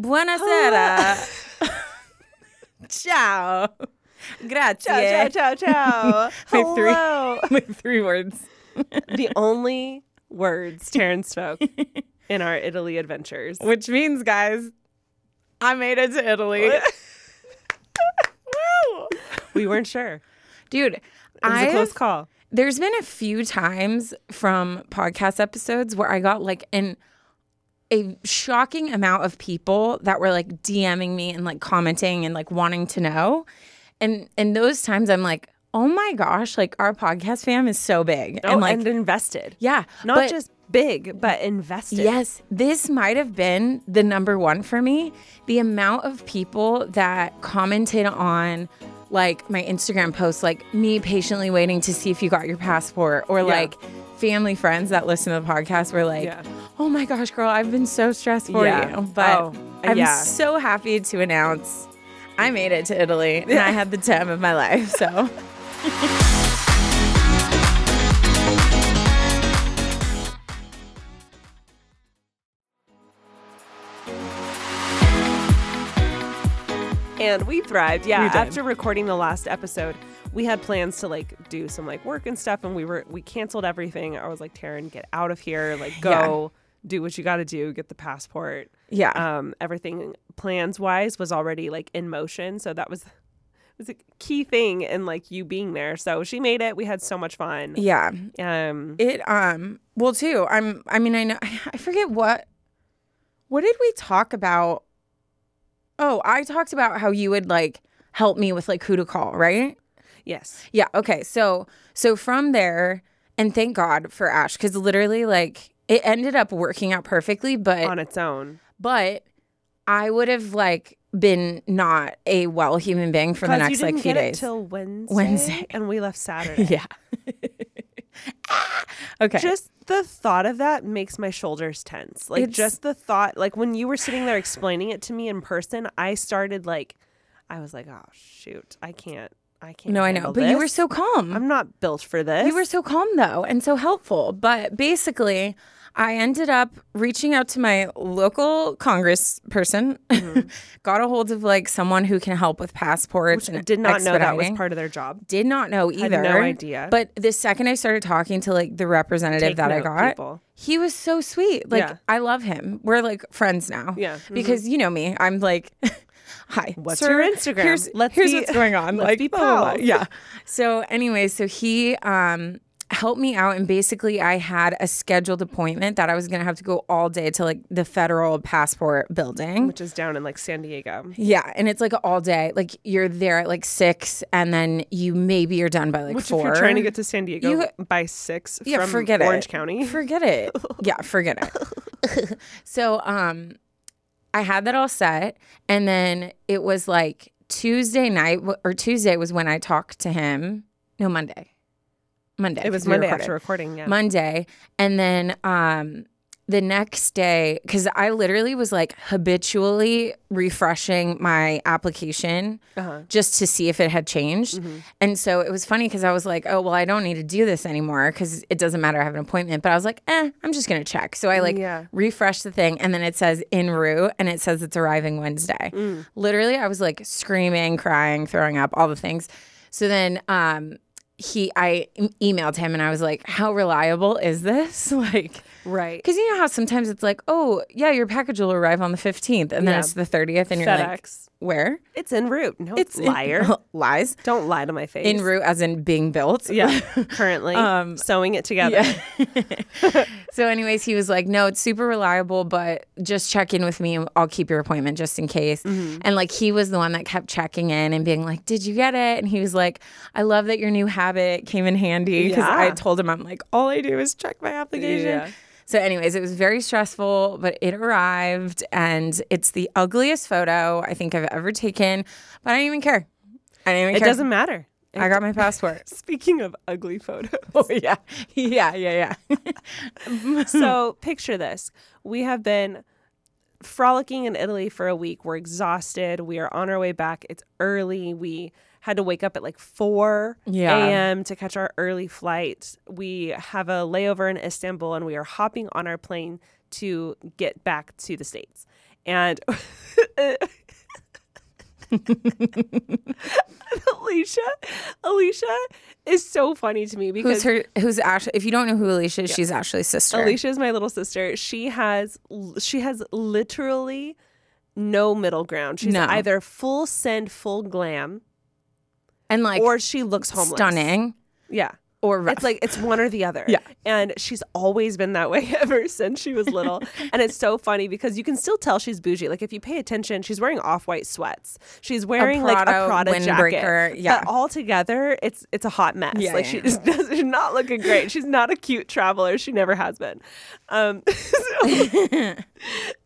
Buonasera. ciao. Grazie. Ciao, ciao, ciao, ciao. My three- Hello. My three words. the only words Taryne spoke in our Italy adventures. Which means, guys, I made it to Italy. Woo! We weren't sure. Dude, It was a close call. there's been a few times from podcast episodes where I got like an a shocking amount of people that were like DMing me and like commenting and like wanting to know. And in those times I'm like, oh my gosh, like our podcast fam is so big. And like and invested. yeah. Not but- just big, but invested. Yes, this might have been the number one for me. The amount of people that commented on like my Instagram posts, like me patiently waiting to see if you got your passport, or like family friends that listen to the podcast were like, Yeah. oh my gosh, girl, I've been so stressed for Yeah. you. But Oh, I'm yeah. so happy to announce I made it to Italy and I had the time of my life. So. And we thrived. Yeah. We. After recording the last episode, we had plans to like do some like work and stuff and we were we canceled everything. I was like, Taryne, get out of here. Like go do what you gotta do, get the passport. Yeah. Um, everything plans wise was already like in motion. So that was was a key thing in like you being there. So she made it. We had so much fun. yeah. Um It um well too. I'm I mean I know I forget what what did we talk about? Oh, I talked about how you would like help me with like who to call, right? Yes. Yeah, okay. So so from there and thank God for Ash cuz literally like it ended up working out perfectly, but On its own. but I would have like been not a well human being for the next like didn't few get days. till Wednesday. Wednesday. And we left Saturday. yeah. okay. Just the thought of that makes my shoulders tense. Like It's- just the thought, like when you were sitting there explaining it to me in person, I started like, I was like, oh shoot, I can't, I can't. no, I know. But you were so calm. I'm not built for this. You were so calm though and so helpful. But basically, I ended up reaching out to my local congress person, got a hold of like someone who can help with passports Which and did not know that was part of their job. Did not know Had either. no idea. But the second I started talking to like the representative Take that I got, people. he was so sweet. Like Yeah. I love him. We're like friends now. Yeah, mhm. Because you know me, I'm like, hi. What's sir, your Instagram? Here's, Let's here's be- what's going on. let's like be blah, blah, blah. Yeah. So anyway, so he um helped me out and basically I had a scheduled appointment that I was gonna have to go all day to like the federal passport building. which is down in like San Diego. Yeah, and it's like all day. Like you're there at like six, and then you maybe you're done by like Which, four. if you're trying to get to San Diego You- by six yeah, forget Orange it. County, Forget it. yeah, forget it. so, um, I had that all set, and then it was like Tuesday night or Tuesday was when I talked to him. No, Monday. Monday. it was Monday recorded. after recording. Yeah, Monday. And then um the next day, because I literally was like habitually refreshing my application Uh-huh. just to see if it had changed. And so it was funny because I was like, oh, well, I don't need to do this anymore because it doesn't matter. I have an appointment. But I was like, eh, I'm just going to check. So I like Yeah. refreshed the thing and then it says en route and it says it's arriving Wednesday. Literally, I was like screaming, crying, throwing up, all the things. So then, um, he, I emailed him and I was like, "How reliable is this?" Like, right. because you know how sometimes it's like, "Oh, yeah, your package will arrive on the fifteenth, and then Yeah. it's the thirtieth, and you're like, "Where?" It's en route. No, It's liar. lies. Don't lie to my face. En route, as in being built. Yeah, currently Um, sewing it together. So, anyways, he was like, "No, it's super reliable, but just check in with me. and I'll keep your appointment just in case." Mm-hmm. And like, he was the one that kept checking in and being like, "Did you get it?" And he was like, "I love that your new habit came in handy because I told him I'm like, all I do is check my application." Yeah. So, anyways, it was very stressful, but it arrived, and it's the ugliest photo I think I've ever taken. But I don't even care. I didn't even It care. doesn't matter. I got my passport. Speaking of ugly photos, oh yeah, yeah, yeah, yeah. so picture this: we have been frolicking in Italy for a week. We're exhausted. We are on our way back. It's early. We had to wake up at like 4 Yeah. a.m. to catch our early flight. We have a layover in Istanbul and we are hopping on our plane to get back to the States. And Alicia, Alicia is so funny to me because Who's her? Who's Ashley? If you don't know who Alicia is, she's Ashley's sister. Alicia is my little sister. She has she has literally no middle ground. She's No. either full send, full glam, and like or she looks homeless. stunning Yeah. Or rough. It's like it's one or the other. Yeah. And she's always been that way ever since she was little. and it's so funny because you can still tell she's bougie. Like if you pay attention, she's wearing off-white sweats. She's wearing like a Prada windbreaker, jacket. yeah. But all together, it's it's a hot mess. Yeah, like yeah. she just does, she's not looking great. She's not a cute traveler. She never has been. Um, so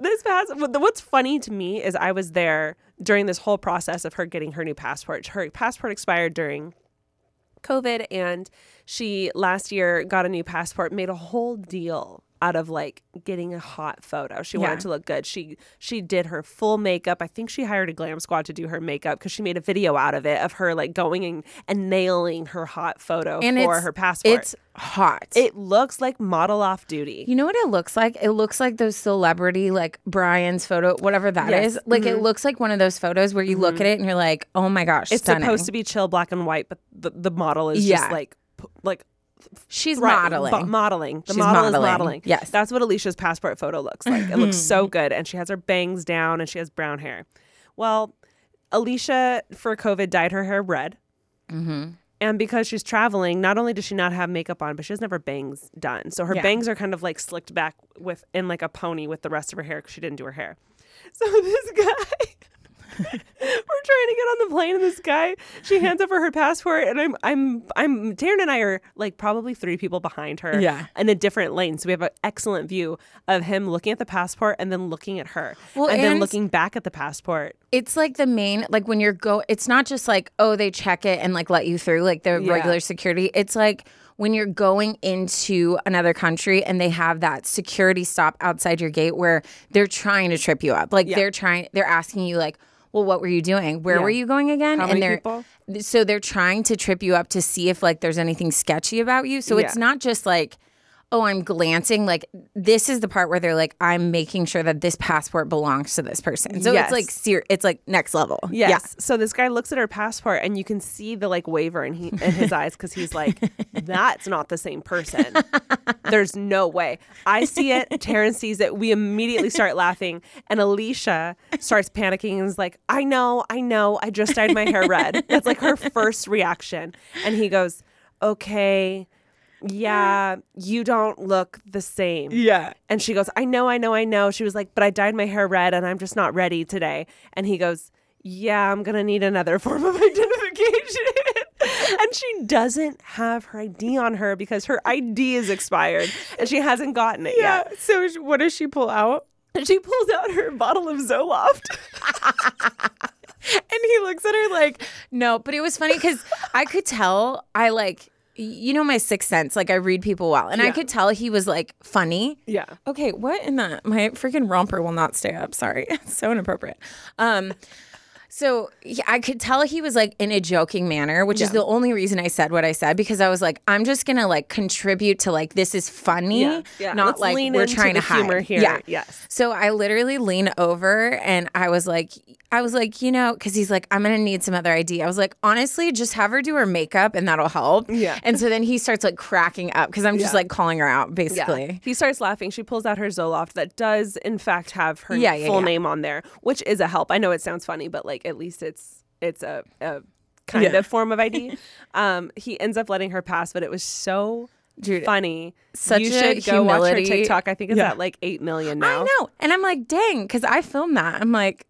this past what's funny to me is I was there during this whole process of her getting her new passport. Her passport expired during COVID and she last year got a new passport, made a whole deal out of like getting a hot photo. She Yeah. wanted to look good. She she did her full makeup. I think she hired a glam squad to do her makeup because she made a video out of it of her like going and, and nailing her hot photo and for her passport. It's hot. it looks like model off duty. you know what it looks like? It looks like those celebrity, like Brian's photo, whatever that is. Yes. Mm-hmm. Like it looks like one of those photos where you look at it and you're like, oh my gosh, It's stunning. supposed to be chill black and white, but the, the model is Yeah. just like like She's Right, modeling. bo- modeling. The She's model is modeling. modeling. Yes. That's what Alicia's passport photo looks like. It looks so good. And she has her bangs down and she has brown hair. Well, Alicia, for COVID, dyed her hair red. Mm-hmm. And because she's traveling, not only does she not have makeup on, but she doesn't have her bangs done. So her Yeah. bangs are kind of like slicked back with in like a pony with the rest of her hair because she didn't do her hair. So this guy, we're trying to get on the plane, and this guy, she hands over her passport, and I'm, I'm, I'm. Taryne and I are like probably three people behind her, Yeah. in a different lane. So we have an excellent view of him looking at the passport and then looking at her, Well, and then looking back at the passport. it's like the main like when you're go it's not just like oh they check it and like let you through like the Yeah. regular security it's like when you're going into another country and they have that security stop outside your gate where they're trying to trip you up like Yeah. they're trying they're asking you like well what were you doing where Yeah. were you going again How and they're people? so they're trying to trip you up to see if like there's anything sketchy about you so it's not just like oh i'm glancing like this is the part where they're like i'm making sure that this passport belongs to this person so Yes. it's like ser- it's like next level Yes. yeah So this guy looks at her passport and you can see the like waver in, he, in his eyes because he's like, that's not the same person. There's no way. I see it. Taryne sees it. We immediately start laughing. And Alicia starts panicking and is like, I know, I know. I just dyed my hair red. That's like her first reaction. And he goes, okay. Yeah, you don't look the same. yeah And she goes, I know, I know, I know. She was like, but I dyed my hair red and I'm just not ready today. And he goes, Yeah, I'm going to need another form of identification. and she doesn't have her ID on her because her ID is expired and she hasn't gotten it yet. so what does she pull out she pulls out her bottle of Zoloft. and he looks at her like no but it was funny because i could tell i like you know my sixth sense like i read people well and i could tell he was like funny yeah. Okay, what in the my freaking romper will not stay up. Sorry. It's so inappropriate. Um so yeah, I could tell he was like in a joking manner, which is the only reason I said what I said because I was like, I'm just gonna like contribute to like this is funny, Yeah. Yeah. not Let's like we're trying to hide. humor here. Yeah. Yes. So I literally lean over and I was like, I was like, you know, because he's like, I'm gonna need some other ID. I was like, honestly, just have her do her makeup and that'll help. Yeah. And so then he starts like cracking up because I'm just Yeah. like calling her out basically. He starts laughing. She pulls out her Zoloft that does, in fact, have her Yeah, yeah, full yeah. name on there, which is a help. I know it sounds funny, but like at least it's it's a, a kind Yeah. of form of ID. um, he ends up letting her pass, but it was so Dude, funny. such you a should go watch her humility. TikTok. I think it's Yeah. at like eight million now. I know. And I'm like, dang, because I filmed that. I'm like,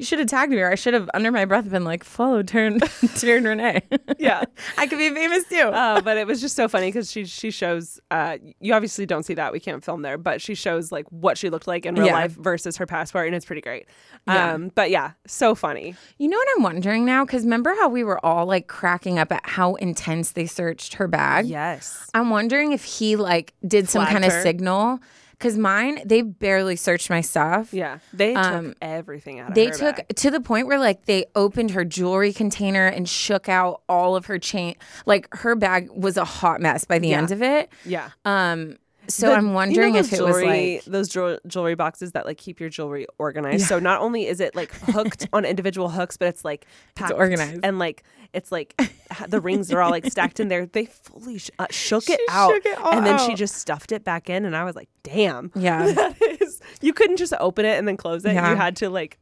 you should have tagged me, or I should have, under my breath, been like, follow Taryne Taryne Renee. Yeah. I could be famous too. Uh, but it was just so funny because she she shows uh, you obviously don't see that we can't film there but she shows like what she looked like in real Yeah. life versus her passport and it's pretty great Yeah. um, but yeah so funny you know what I'm wondering now? Because remember how we were all like cracking up at how intense they searched her bag? yes I'm wondering if he like did some Flagged kind of signal. Because mine, they barely searched my stuff. Yeah, they Um, took everything out of They took bag. to the point where like they opened her jewelry container and shook out all of her chain. Like her bag was a hot mess by the Yeah. end of it. Yeah, Um, so The- I'm you know wondering if it was jewelry- like those jewel- jewelry boxes that like keep your jewelry organized. So not only is it like hooked on individual hooks, but it's like packed organized. and like it's like the rings are all like stacked in there. They fully sh- uh, shook it out, shook it and then she just stuffed it back in, and I was like, "Damn, Yeah. that is." You couldn't just open it and then close it. Yeah. You had to like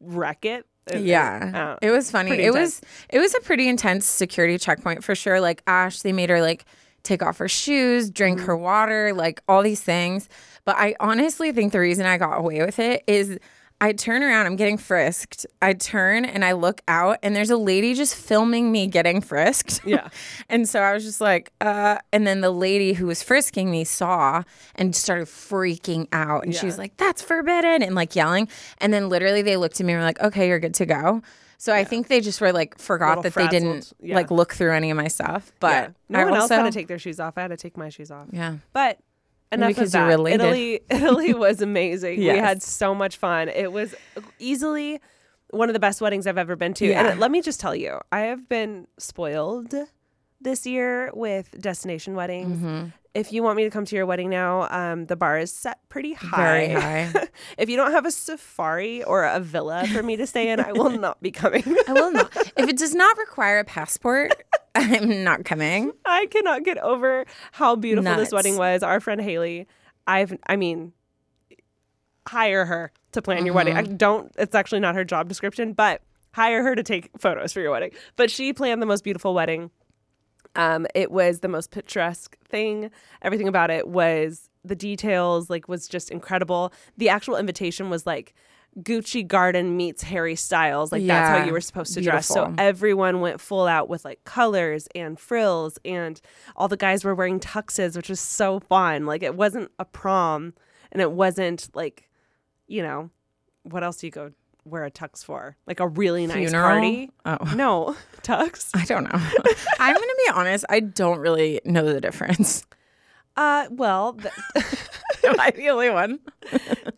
wreck it. And- Yeah. uh, it was funny. It intense. was it was a pretty intense security checkpoint for sure. Like Ash, they made her like take off her shoes, drink Mm-hmm. her water, like all these things. But I honestly think the reason I got away with it is I turn around, I'm getting frisked. I turn and I look out and there's a lady just filming me getting frisked. Yeah. and so I was just like, uh, and then the lady who was frisking me saw and started freaking out. And she was like, that's forbidden and like yelling. And then literally they looked at me and were like, okay, you're good to go. So I think they just were like forgot that they didn't. Yeah. like look through any of my stuff. yeah. But no I one also, else had to take their shoes off. I had to take my shoes off. yeah. But enough because of you're that. related. Italy, Italy was amazing. We had so much fun. It was easily one of the best weddings I've ever been to. Yeah. And let me just tell you, I have been spoiled this year with destination weddings. Mm-hmm. If you want me to come to your wedding now, um, the bar is set pretty high. Very high. if you don't have a safari or a villa for me to stay in, I will not be coming. I will not. If it does not require a passport, I'm not coming. I cannot get over how beautiful this wedding was. Our friend Haley, I've, I mean, hire her to plan your wedding. I Mm-hmm. don't, it's actually not her job description, but hire her to take photos for your wedding. But she planned the most beautiful wedding. Um, it was the most picturesque thing. Everything about it was the details, like, was just incredible. The actual invitation was like, Gucci Garden meets Harry Styles. Like that's how you were supposed to dress. So everyone went full out with like colors and frills, and all the guys were wearing tuxes, which was so fun. Like it wasn't a prom, and it wasn't like, you know, what else do you go wear a tux for? Like a really nice Funeral? party? Oh. No, tux. I don't know. I'm gonna be honest. I don't really know the difference. Uh, well, the, Am I the only one?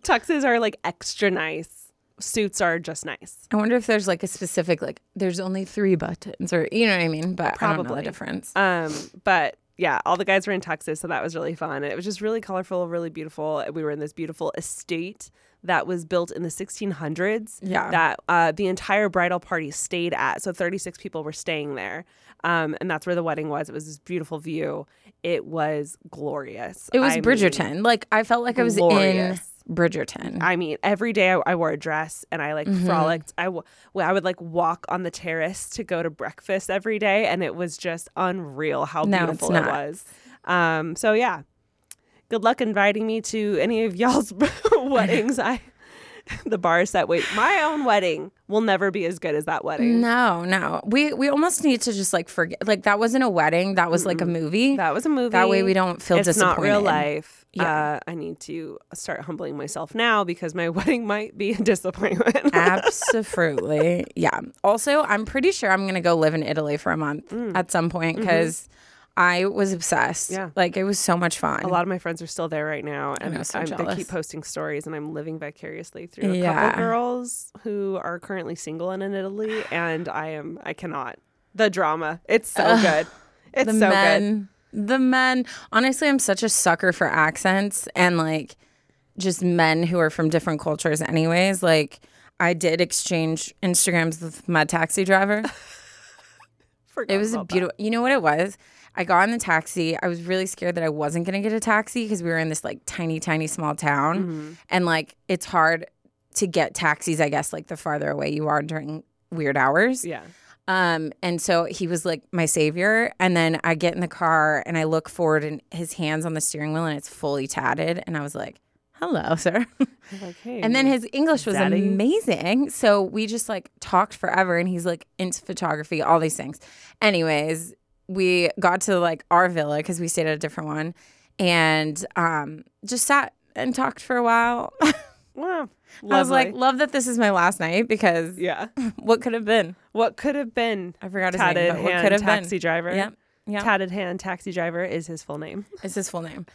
tuxes are like extra nice. Suits are just nice. I wonder if there's like a specific like. There's only three buttons, or you know what I mean. But I don't know the Probably. difference. Um, but yeah, all the guys were in Texas, so that was really fun. And it was just really colorful, really beautiful. We were in this beautiful estate that was built in the 1600s. Yeah. That uh, the entire bridal party stayed at. So 36 people were staying there. Um, and that's where the wedding was. It was this beautiful view. It was glorious. It was I mean- Bridgerton. like I felt like I was glorious. in Bridgerton. I mean, every day I, I wore a dress and I like Mm-hmm. frolicked. I, w- I would like walk on the terrace to go to breakfast every day, and it was just unreal how No, beautiful it was. Um, so yeah, good luck inviting me to any of y'all's weddings. I the bar set. Wait, my own wedding will never be as good as that wedding. no, no. We we almost need to just like forget. Like that wasn't a wedding. That was like a movie. That was a movie. That way we don't feel it's not real life. Yeah. Uh, I need to start humbling myself now because my wedding might be a disappointment. Absolutely. Yeah. Also, I'm pretty sure I'm going to go live in Italy for a month at some point because I was obsessed. Yeah. Like it was so much fun. A lot of my friends are still there right now, and know, so they keep posting stories, and I'm living vicariously through a Yeah. couple girls who are currently single and in Italy, and I am I cannot the drama. It's so good. It's so good. men, the men. Honestly, I'm such a sucker for accents and like just men who are from different cultures, anyways. Like, I did exchange Instagrams with my taxi driver. It was a about that. beautiful. You know what it was? I got in the taxi. I was really scared that I wasn't going to get a taxi because we were in this like tiny, tiny, small town, Mm-hmm. and like it's hard to get taxis. I guess like the farther away you are during weird hours. Yeah. Um, and so he was like my savior. And then I get in the car and I look forward and his hands on the steering wheel and it's fully tatted. And I was like, hello, sir. Like, hey, and then his English was Daddy. amazing. So we just like talked forever and he's like into photography, all these things. Anyways, we got to like our villa because we stayed at a different one and um, just sat and talked for a while. wow, I was like, love that this is my last night because yeah. what could have been? What could have been? I forgot his Tatted name, but what hand could have taxi been? driver. Yeah, Yep. Tatted hand taxi driver is his full name. It's his full name.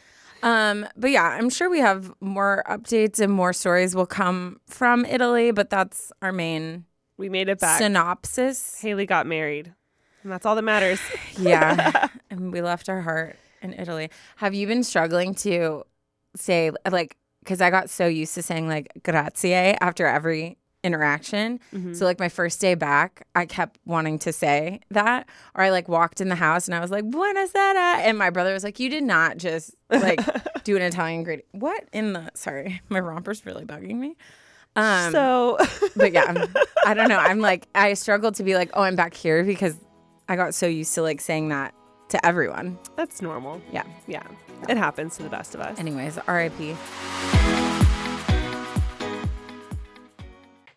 Um, but yeah, I'm sure we have more updates and more stories will come from Italy, but that's our main We made it back. synopsis. Haley got married, and that's all that matters. Yeah. and we left our heart in Italy. Have you been struggling to say like because I got so used to saying like grazie after every interaction. Mm-hmm. So like my first day back, I kept wanting to say that, or I like walked in the house and I was like buonasera, and my brother was like, "You did not just like do an Italian greeting. What in the? Sorry, my romper's really bugging me. Um, so but yeah, I'm, I don't know. I'm like I struggled to be like, oh, I'm back here because I got so used to like saying that to everyone. that's normal. Yeah. Yeah. It happens to the best of us. Anyways, R.I.P.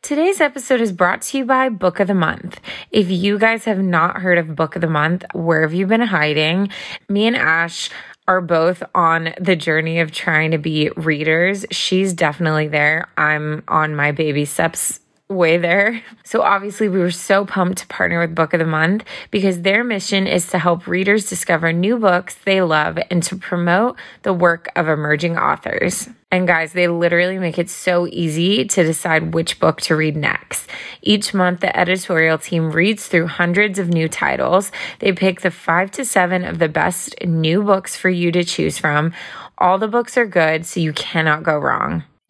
Today's episode is brought to you by Book of the Month. If you guys have not heard of Book of the Month, where have you been hiding? Me and Ash are both on the journey of trying to be readers. She's definitely there. I'm on my baby steps way there. So obviously we were so pumped to partner with Book of the Month because their mission is to help readers discover new books they love and to promote the work of emerging authors. And guys, they literally make it so easy to decide which book to read next. Each month, the editorial team reads through hundreds of new titles. They pick the five to seven of the best new books for you to choose from. All the books are good, so you cannot go wrong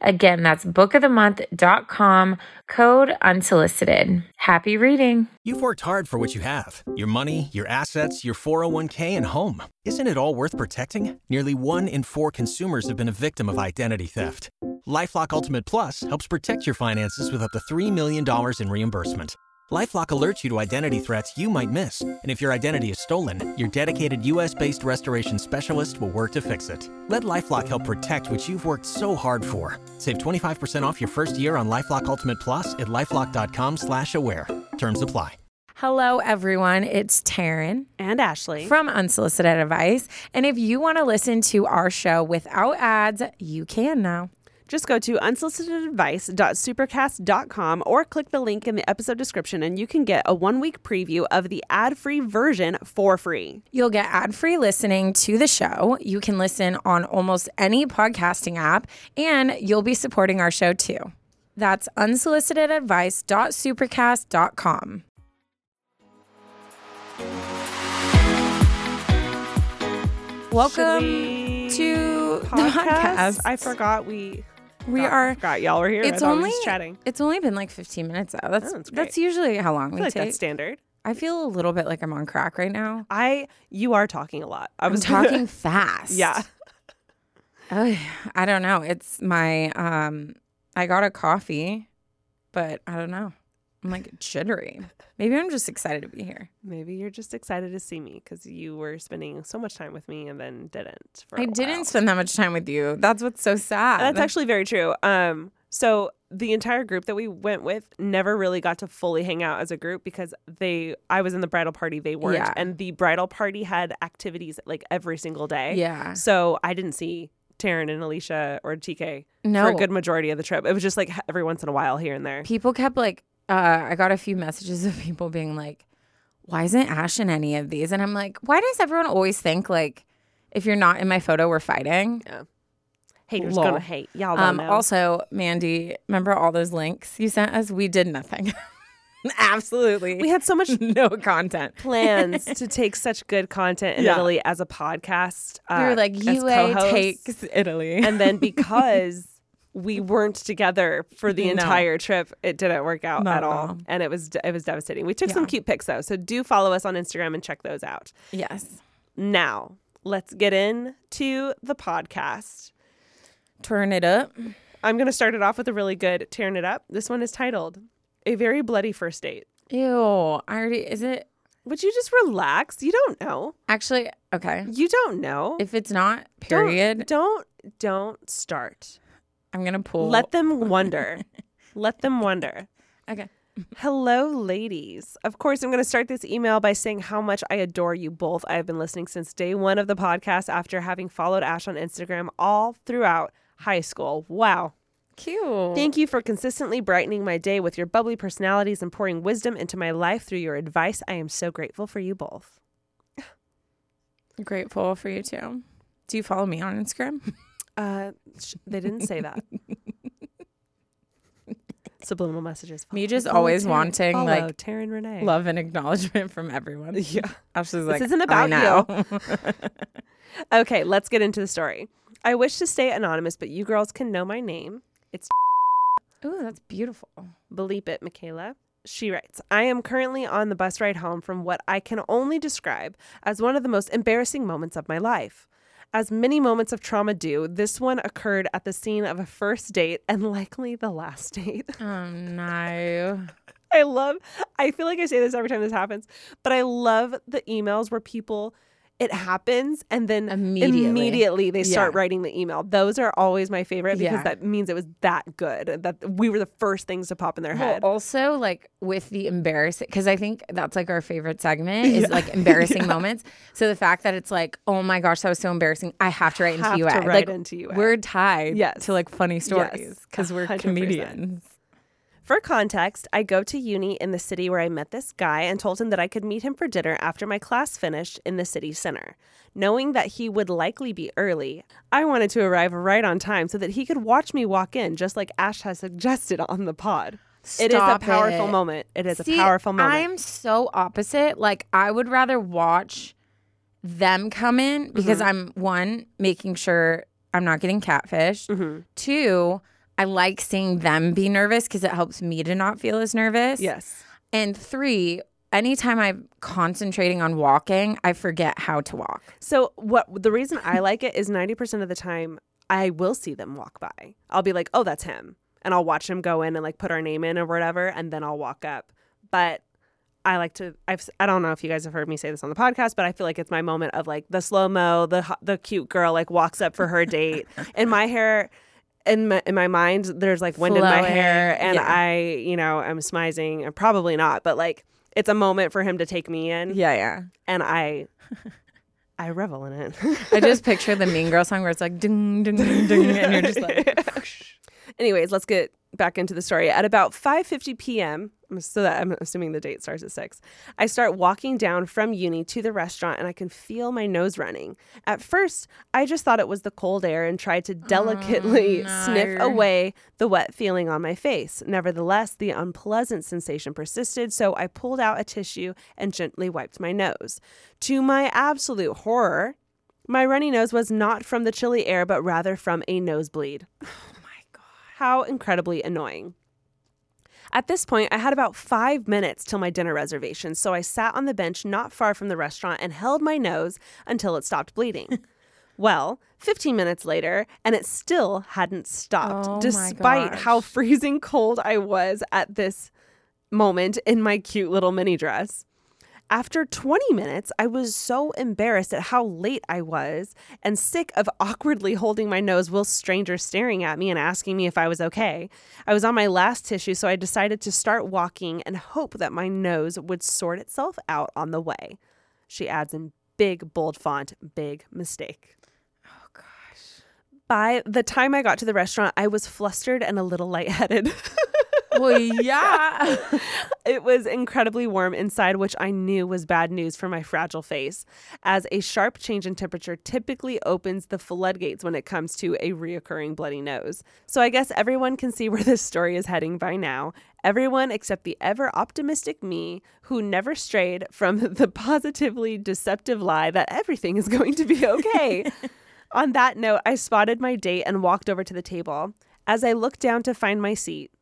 Again, that's bookofthemonth.com, code unsolicited. Happy reading. You've worked hard for what you have your money, your assets, your 401k, and home. Isn't it all worth protecting? Nearly one in four consumers have been a victim of identity theft. LifeLock Ultimate Plus helps protect your finances with up to $3 million in reimbursement. LifeLock alerts you to identity threats you might miss, and if your identity is stolen, your dedicated U.S.-based restoration specialist will work to fix it. Let LifeLock help protect what you've worked so hard for. Save 25% off your first year on LifeLock Ultimate Plus at lifeLock.com/slash-aware. Terms apply. Hello, everyone. It's Taryne and Ashley. from Unsolicited Advice. And if you want to listen to our show without ads, you can now. Just go to unsolicitedadvice.supercast.com or click the link in the episode description and you can get a one week preview of the ad free version for free. You'll get ad free listening to the show. You can listen on almost any podcasting app, and you'll be supporting our show too. That's unsolicitedadvice.supercast.com. Welcome we to the podcast? podcast. I forgot we We forgot- are. forgot y'all were here. It's thought we were only chatting. It's only been like 15 minutes though. That's Oh, that's that's, usually how long I we like take. that's standard. I feel a little bit like I'm on crack right now. I you are talking a lot. I I'm was talking fast. yeah. Oh, I don't know. It's my um I got a coffee, but I don't know. I'm like jittery. Maybe I'm just excited to be here. Maybe you're just excited to see me because you were spending so much time with me and then didn't. I didn't spend that much time with you. That's what's so sad. That's actually very true. Um, so the entire group that we went with never really got to fully hang out as a group because they I was in the bridal party, they weren't. Yeah. And the bridal party had activities like every single day. Yeah. So I didn't see Taryne and Alicia or TK No. for a good majority of the trip. It was just like every once in a while here and there. people kept like uh I got a few messages of people being like, Why isn't Ash in any of these? And I'm like, why does everyone always think like if you're not in my photo, we're fighting? Haters Lol. gonna hate. Y'all don't Um, know. also, Mandy, remember all those links you sent us? We did nothing. Absolutely. we had so much no content. plans to take such good content in Yeah. Italy as a podcast. We were uh, like, as UA takes Italy. and then because we weren't together for the No. entire trip, it didn't work out Not at all, all. and it was it was devastating. We took some cute pics though, so do follow us on Instagram and check those out. yes. Now let's get in to the podcast. Turn it up. I'm going to start it off with a really good turn it up. This one is titled A Very Bloody First Date. Ew. I already is it Would you just relax? You don't know. actually okay. You don't know. If it's not, Don't- period, Don't don't start. I'm gonna pull Let them wonder. Let them wonder. Okay. Hello, ladies. Of course, I'm going to start this email by saying how much I adore you both. I have been listening since day one of the podcast after having followed Ash on Instagram all throughout high school. Wow. Cute. Thank you for consistently brightening my day with your bubbly personalities and pouring wisdom into my life through your advice. I am so grateful for you both. Grateful for you too. Do you follow me on Instagram? Uh, sh- they didn't say that. Subliminal messages. Me just Follow always Taryne. wanting, Follow like, Taryne Renee. Love and acknowledgement from everyone. Yeah. Ashley's like, isn't I about know. Okay, let's get into the story. I wish to stay anonymous, but you girls can know my name. It's Ooh, that's beautiful. Bleep it, Michaela. She writes, I am currently on the bus ride home from what I can only describe as one of the most embarrassing moments of my life. As many moments of trauma do, this one occurred at the scene of a first date and likely the last date. Oh no. I love, I feel like I say this every time this happens, but I love the emails where people, it happens and then Immediately. immediately they start Yeah. writing the email. Those are always my favorite because Yeah. that means it was that good, that we were the first things to pop in their Well, head. also like with the embarrassing, because I think that's like our favorite segment is like embarrassing moments. So the fact that it's like, oh my gosh, that was so embarrassing. I have to write into you. to write like into you we're tied Yes. to like funny stories because we're comedians. For context, I go to uni in the city where I met this guy and told him that I could meet him for dinner after my class finished in the city center. Knowing that he would likely be early, I wanted to arrive right on time so that he could watch me walk in, just like Ash has suggested on the pod. it is a powerful it. moment. It is See, a powerful moment. I'm so opposite. Like I would rather watch them come in because Mm-hmm. I'm one making sure I'm not getting catfished. Mm-hmm. Two, I like seeing them be nervous because it helps me to not feel as nervous. yes. And three, anytime I'm concentrating on walking, I forget how to walk. So what the reason I like it is 90% of the time I will see them walk by. I'll be like, "Oh, that's him." And I'll watch him go in and like put our name in or whatever and then I'll walk up. But I like to I've I don't know if you guys have heard me say this on the podcast, but I feel like it's my moment of like the slow-mo, the the cute girl like walks up for her date and my hair in my, in my mind there's like wind in my hair and yeah. I, you know, I'm smizing, and probably not, but like it's a moment for him to take me in Yeah, yeah. and I I revel in it. I just picture the Mean Girl song where it's like ding, ding, ding, ding, and you're just like, Anyways, let's get back into the story. At about 5:50 p.m., so that I'm assuming the date starts at 6. I start walking down from uni to the restaurant and I can feel my nose running. At first, I just thought it was the cold air and tried to delicately oh, sniff no. away the wet feeling on my face. Nevertheless, the unpleasant sensation persisted, so I pulled out a tissue and gently wiped my nose. To my absolute horror, my runny nose was not from the chilly air, but rather from a nosebleed. Oh my God. How incredibly annoying. At this point, I had about five minutes till my dinner reservation, so I sat on the bench not far from the restaurant and held my nose until it stopped bleeding. well, 15 minutes later, and it still hadn't stopped, Oh despite how freezing cold I was at this moment in my cute little mini dress. After 20 minutes, I was so embarrassed at how late I was and sick of awkwardly holding my nose while strangers staring at me and asking me if I was okay. I was on my last tissue, so I decided to start walking and hope that my nose would sort itself out on the way. She adds in big, bold font, big mistake. oh gosh. By the time I got to the restaurant, I was flustered and a little lightheaded. Well, yeah. It was incredibly warm inside, which I knew was bad news for my fragile face, as a sharp change in temperature typically opens the floodgates when it comes to a reoccurring bloody nose. So I guess everyone can see where this story is heading by now. Everyone except the ever optimistic me, who never strayed from the positively deceptive lie that everything is going to be okay. On that note, I spotted my date and walked over to the table. As I looked down to find my seat,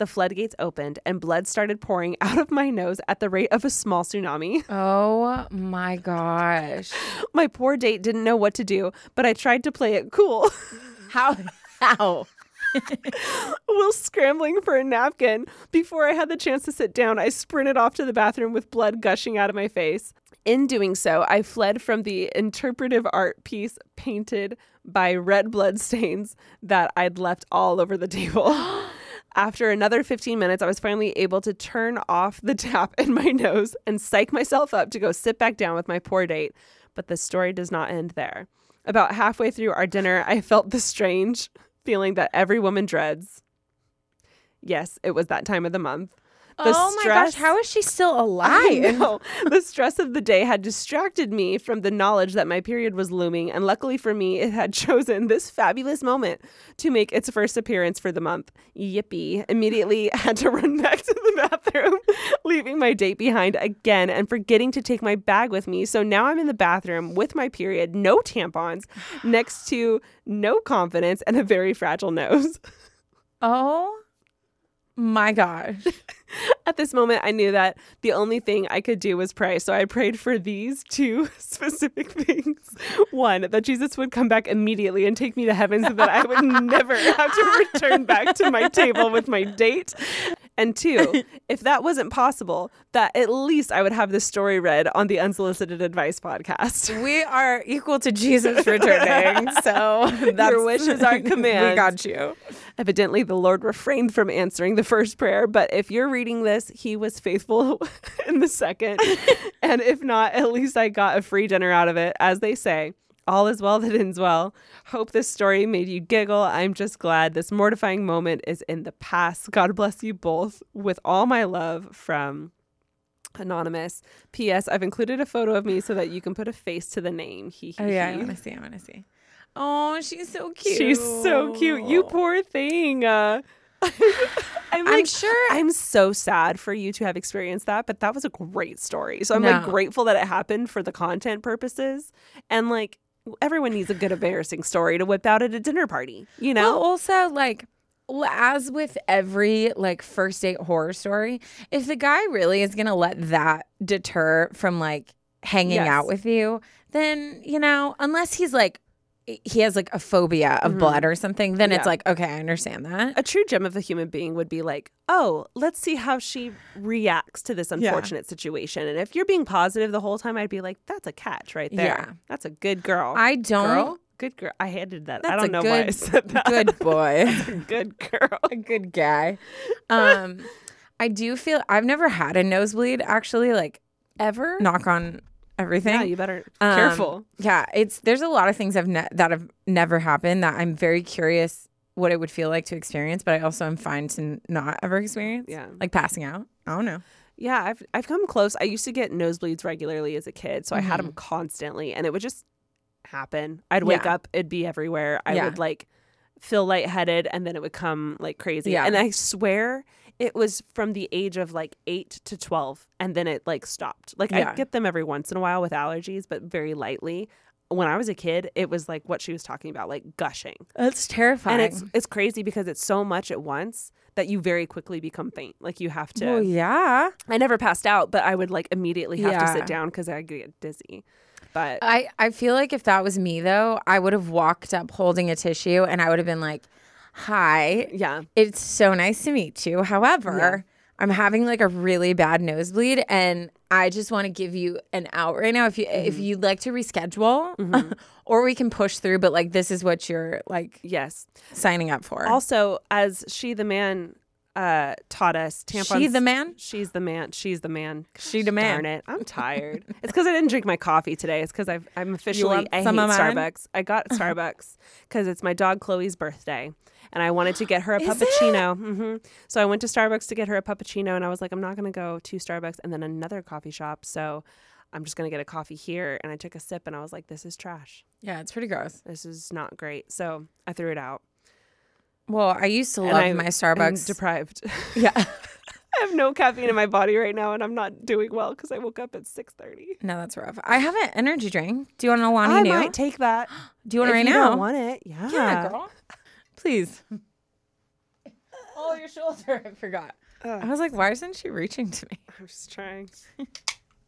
the floodgates opened and blood started pouring out of my nose at the rate of a small tsunami. Oh my gosh. My poor date didn't know what to do, but I tried to play it cool. How? How? While scrambling for a napkin, before I had the chance to sit down, I sprinted off to the bathroom with blood gushing out of my face. In doing so, I fled from the interpretive art piece painted by red blood stains that I'd left all over the table. After another 15 minutes, I was finally able to turn off the tap in my nose and psych myself up to go sit back down with my poor date. But the story does not end there. About halfway through our dinner, I felt the strange feeling that every woman dreads. Yes, it was that time of the month. The oh my gosh, how is she still alive? know. The stress of the day had distracted me from the knowledge that my period was looming, and luckily for me, it had chosen this fabulous moment to make its first appearance for the month. Yippee. Immediately had to run back to the bathroom, leaving my date behind again and forgetting to take my bag with me. So now I'm in the bathroom with my period, no tampons, next to no confidence and a very fragile nose. Oh my gosh. At this moment, I knew that the only thing I could do was pray. So I prayed for these two specific things. One, that Jesus would come back immediately and take me to heaven so that I would never have to return back to my table with my date. And two, if that wasn't possible, that at least I would have this story read on the Unsolicited Advice podcast. We are equal to Jesus returning. So that's, Your wishes are We got you. Evidently, the Lord refrained from answering the first prayer, but if you're reading this, He was faithful in the second. and if not, at least I got a free dinner out of it. As they say, all is well that ends well. Hope this story made you giggle. I'm just glad this mortifying moment is in the past. God bless you both with all my love from. Anonymous. P.S. I've included a photo of me so that you can put a face to the name. He, Oh yeah, I want to see. I want to see. Oh, she's so cute. She's so cute. You poor thing. Uh, I'm, like, sure- I'm so sad for you to have experienced that, but that was a great story. So I'm like grateful that it happened for the content purposes. And like everyone needs a good embarrassing story to whip out at a dinner party, you know? also, like, as with every like first date horror story, if the guy really is gonna let that deter from like hanging Yes. out with you, then you know, unless he's like he has like a phobia of blood or something, then it's Mm-hmm. Like okay, I understand that. a true gem of a human being would be like, oh, let's see how she reacts to this unfortunate situation. And if you're being positive the whole time, I'd be like, that's a catch right there. Yeah. That's a good girl. I don't. girl? Good girl. I hated that. I don't know why I said that. Good boy. good girl. a good guy. Um, I do feel I've never had a nosebleed actually, like Ever? knock on everything. Yeah, you better Um, careful. Yeah, it's there's a lot of things I've ne- that have never happened that I'm very curious what it would feel like to experience, but I also am fine to not ever experience. Yeah. like passing out. I don't know. Yeah, I've I've come close. I used to get nosebleeds regularly as a kid, so I had Mm-hmm. them constantly, and it would just happen. I'd wake Yeah. up, it'd be everywhere. I Yeah. would like feel lightheaded, and then it would come like crazy. Yeah. And I swear it was from the age of like eight to twelve, and then it like stopped. Like Yeah. I get them every once in a while with allergies, but very lightly. When I was a kid, it was like what she was talking about, like gushing. That's terrifying. And it's it's crazy because it's so much at once that you very quickly become faint. Like you have to. well, yeah. I never passed out, but I would like immediately have to sit down because I get dizzy. But I I feel like if that was me though, I would have walked up holding a tissue and I would have been like, "Hi, yeah, it's so nice to meet you. However, I'm having like a really bad nosebleed and I just want to give you an out right now if you if Mm-hmm. you'd like to reschedule or we can push through but like this is what you're like yes. signing up for. Also, as she the man uh taught us, tampons. She the man? She's the man. She's the man. She the man. Darn it! I'm tired. it's because I didn't drink my coffee today. It's because I've I'm officially I hate of? Starbucks. I got Starbucks because it's my dog Chloe's birthday. And I wanted to get her a puppuccino. hmm So I went to Starbucks to get her a puppuccino, and I was like, I'm not going to go to Starbucks and then another coffee shop. So I'm just going to get a coffee here. And I took a sip, and I was like, this is trash. yeah, it's pretty gross. This is not great. So I threw it out. Well, I used to And love I my am Starbucks. deprived. yeah. I have no caffeine in my body right now, and I'm not doing well because I woke up at 6:30. no, that's rough. I have an energy drink. Do you want an Alani I Nu? might take that. Do you want it if right you now? Don't want it? Yeah. yeah, girl. Please. oh, your shoulder. I forgot. I was like, why isn't she reaching to me? I'm just trying.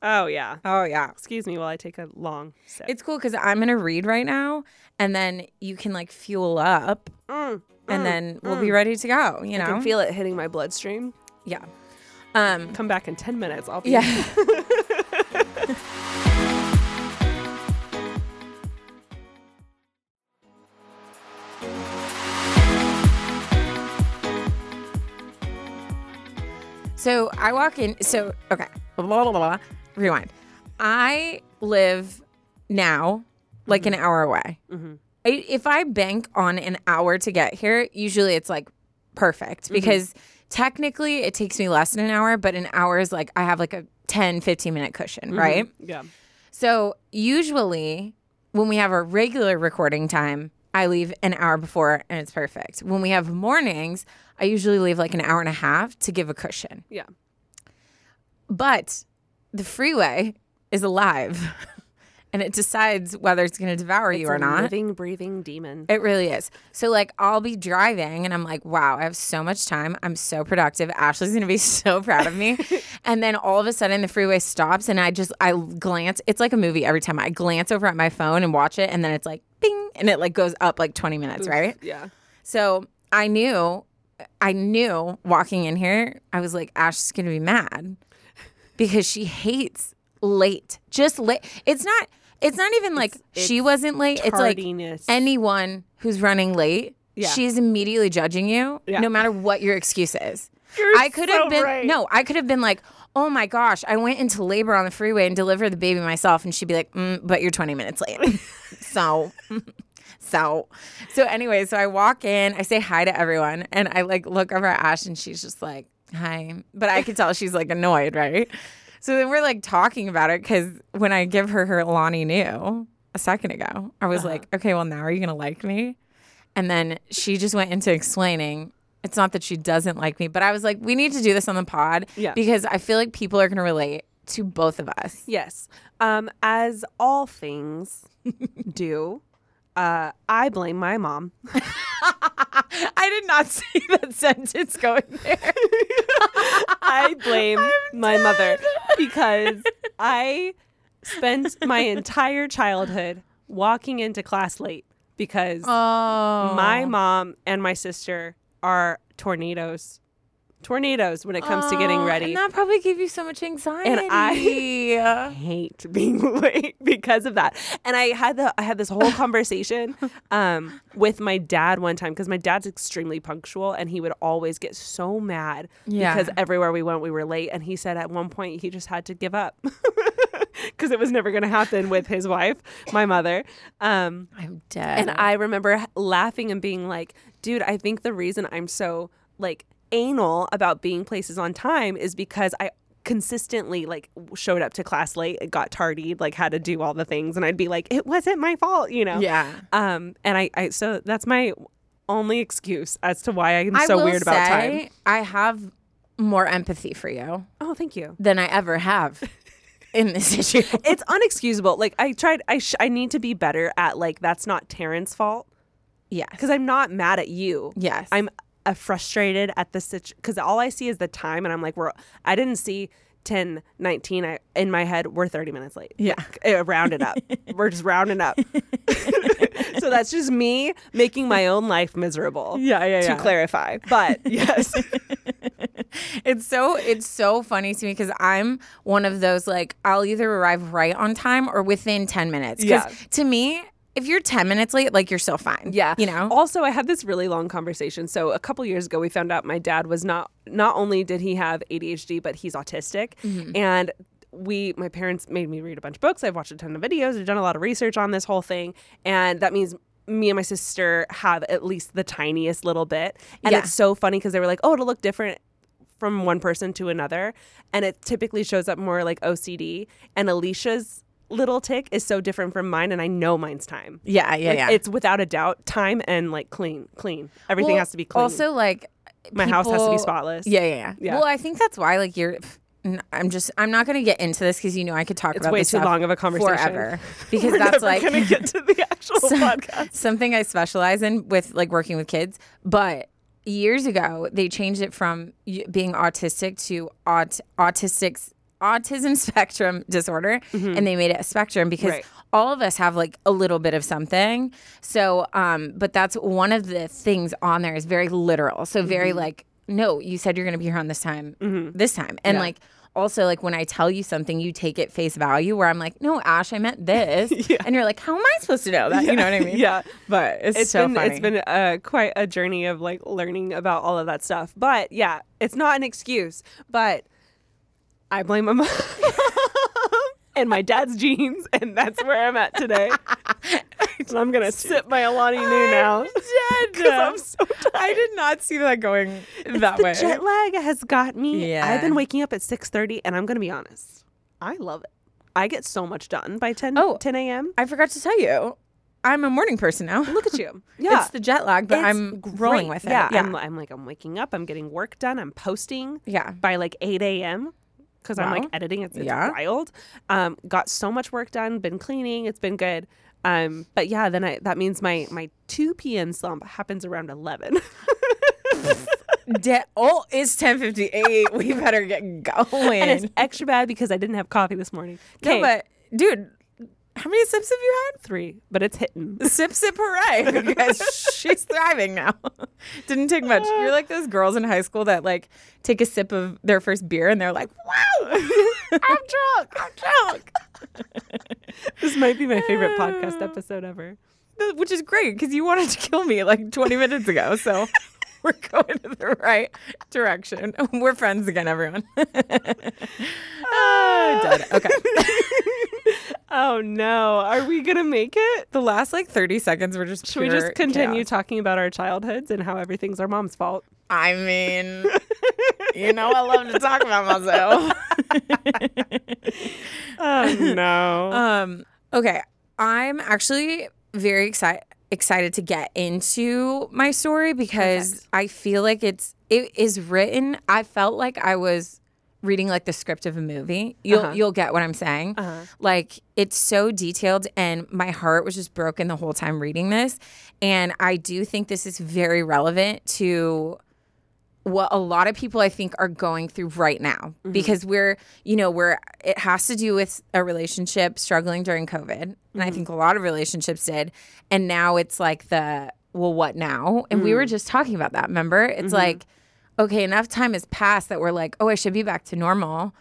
oh yeah. Oh yeah. Excuse me while I take a long sip. It's cool because I'm gonna read right now, and then you can like fuel up. Mm. And mm, then we'll be mm. ready to go. You know, I can feel it hitting my bloodstream. yeah. Um, Come back in 10 minutes. I'll be yeah. So I walk in. So okay, blah, blah, blah, blah. rewind. I live now like mm-hmm. an hour away. Mm-hmm. I, if I bank on an hour to get here, usually it's like perfect mm-hmm. because technically it takes me less than an hour, but an hour is like I have like a 10, 15 minute cushion, mm-hmm. right? Yeah. So usually when we have our regular recording time, I leave an hour before and it's perfect. When we have mornings, I usually leave like an hour and a half to give a cushion. Yeah. But the freeway is alive and it decides whether it's going to devour you or a not. Living, breathing demon. It really is. So like I'll be driving and I'm like, wow, I have so much time. I'm so productive. Ashley's gonna be so proud of me. and then all of a sudden the freeway stops and I just I glance. It's like a movie every time. I glance over at my phone and watch it and then it's like bing and it like goes up like 20 minutes, right? Yeah. So I knew I knew walking in here, I was like, Ash is gonna be mad because she hates late. Just late. It's not it's not even like she it's wasn't late. It's like anyone who's running late, Yeah. she's immediately judging you, Yeah. no matter what your excuse is. You're I could so have been right. no, I could have been like, oh my gosh, I went into labor on the freeway and delivered the baby myself, and she'd be like, mm, but you're 20 minutes late. so, so, so anyway, so I walk in, I say hi to everyone, and I like look over at Ash, and she's just like, hi, but I could tell she's like annoyed, right? So then we're like talking about it because when I give her her Alani Nu a second ago, I was Uh-huh. like, okay, well now are you gonna like me? And then she just went into explaining. It's not that she doesn't like me, but I was like, we need to do this on the pod Yeah. because I feel like people are gonna relate to both of us. Yes. Um, as all things do, uh, I blame my mom. I did not see that sentence going there. I blame my mother because I spent my entire childhood walking into class late because Oh, my mom and my sister are tornadoes. Tornadoes when it comes to getting ready. and that probably gave you so much anxiety. And I- hate being late because of that. And I had the I had this whole conversation um, with my dad one time because my dad's extremely punctual and he would always get so mad Yeah. because everywhere we went we were late. And he said at one point he just had to give up because it was never going to happen with his wife, my mother. Um, I'm dead. and I remember laughing and being like, dude, I think the reason I'm so like anal about being places on time is because I consistently like showed up to class late, got tardied, like had to do all the things and I'd be like, it wasn't my fault, you know? yeah. Um and I, I so that's my only excuse as to why I'm I so weird about time. I have more empathy for you Oh, thank you. than I ever have in this issue. It's unexcusable. Like I tried I sh- I need to be better at like that's not Taryne's fault Yeah, because I'm not mad at you. Yes. I'm uh, frustrated at the situation because all I see is the time, and I'm like, we're. I didn't see 10, 19. I in my head, we're 30 minutes late. Yeah. Uh, round it up. we're just rounding up. so that's just me making my own life miserable. Yeah, yeah, yeah. To clarify, but yes, It's so it's so funny to me because I'm one of those like I'll either arrive right on time or within ten minutes. Yeah. To me, if you're ten minutes late, like you're still fine. Yeah. You know. Also, I had this really long conversation. So a couple years ago, we found out my dad was not not only did he have ADHD, but he's autistic. Mm-hmm. And we, my parents made me read a bunch of books. I've watched a ton of videos. I've done a lot of research on this whole thing, and that means. Me and my sister have at least the tiniest little bit. And Yeah. it's so funny because they were like, oh, it'll look different from one person to another. And it typically shows up more like OCD. And Alicia's little tick is so different from mine. And I know mine's time. yeah, yeah, Like, yeah. It's without a doubt time and like clean, clean. Everything Well, has to be clean. Also, like my house has to be spotless. Yeah, yeah, yeah, Yeah. Well, I think that's why like you're. I'm just. I'm not going to get into this because you know I could talk It's about way this too long of a conversation. forever because that's like gonna get to the actual podcast. something I specialize in with like working with kids. But years ago, they changed it from being autistic to aut- autistic autism spectrum disorder, and they made it a spectrum because Right. all of us have like a little bit of something. So, um, but that's one of the things on there is very literal. So very like, no, you said you're going to be here on this time, this time, and like. Also, like when I tell you something, you take it face value. Where I'm like, "No, Ash, I meant this," and you're like, "How am I supposed to know that?" You know what I mean? Yeah. But it's, It's so been funny. it's been uh, quite a journey of like learning about all of that stuff. But yeah, it's not an excuse. But I blame my mom and my dad's genes, and that's where I'm at today. and I'm gonna sip my Alani Nu now. dead. I'm so tired. I did not see that going that the way. jet lag has got me. Yeah. I've been waking up at 6:30, and I'm gonna be honest, I love it. I get so much done by 10 Oh. 10 a.m. I forgot to tell you, I'm a morning person now. Look at you. Yeah. It's the jet lag, but It's I'm growing great. with it. Yeah, Yeah. I'm, I'm like I'm waking up. I'm getting work done. I'm posting. Yeah. by like 8 a.m. because I'm like editing. It's, it's Yeah. wild. Um, got so much work done. Been cleaning. It's been good. Um, but yeah, then I that means my my 2 p.m. slump happens around 11. De- oh, it's 10:58. we better get going. and it's extra bad because I didn't have coffee this morning. no, Okay, but dude, how many sips have you had? three, but it's hitting. Sip, sip, hooray! Because she's thriving now. Didn't take much. Uh. You're like those girls in high school that like take a sip of their first beer and they're like, "Wow, I'm drunk. I'm drunk." this might be my favorite uh. podcast episode ever. which is great because you wanted to kill me like 20 minutes ago. So we're going in the right direction. We're friends again, everyone. Uh. Ah, dead. Okay. Oh no, are we gonna make it? The last like 30 seconds were just. Should we just continue chaos. talking about our childhoods and how everything's our mom's fault? I mean, you know, I love to talk about myself. Oh no. Um, okay, I'm actually very excited excited to get into my story because I feel like it's it is written. I felt like I was reading like the script of a movie. You'll Uh-huh. you'll get what I'm saying. Uh-huh. Like it's so detailed and my heart was just broken the whole time reading this. And I do think this is very relevant to what a lot of people I think are going through right now mm-hmm. because we're, you know, we're, it has to do with a relationship struggling during COVID. And I mm-hmm. think a lot of relationships did. And now it's like the, well, what now? And we were mm. just talking about that. Remember? It's mm-hmm. like, okay, enough time has passed that we're like, oh, I should be back to normal.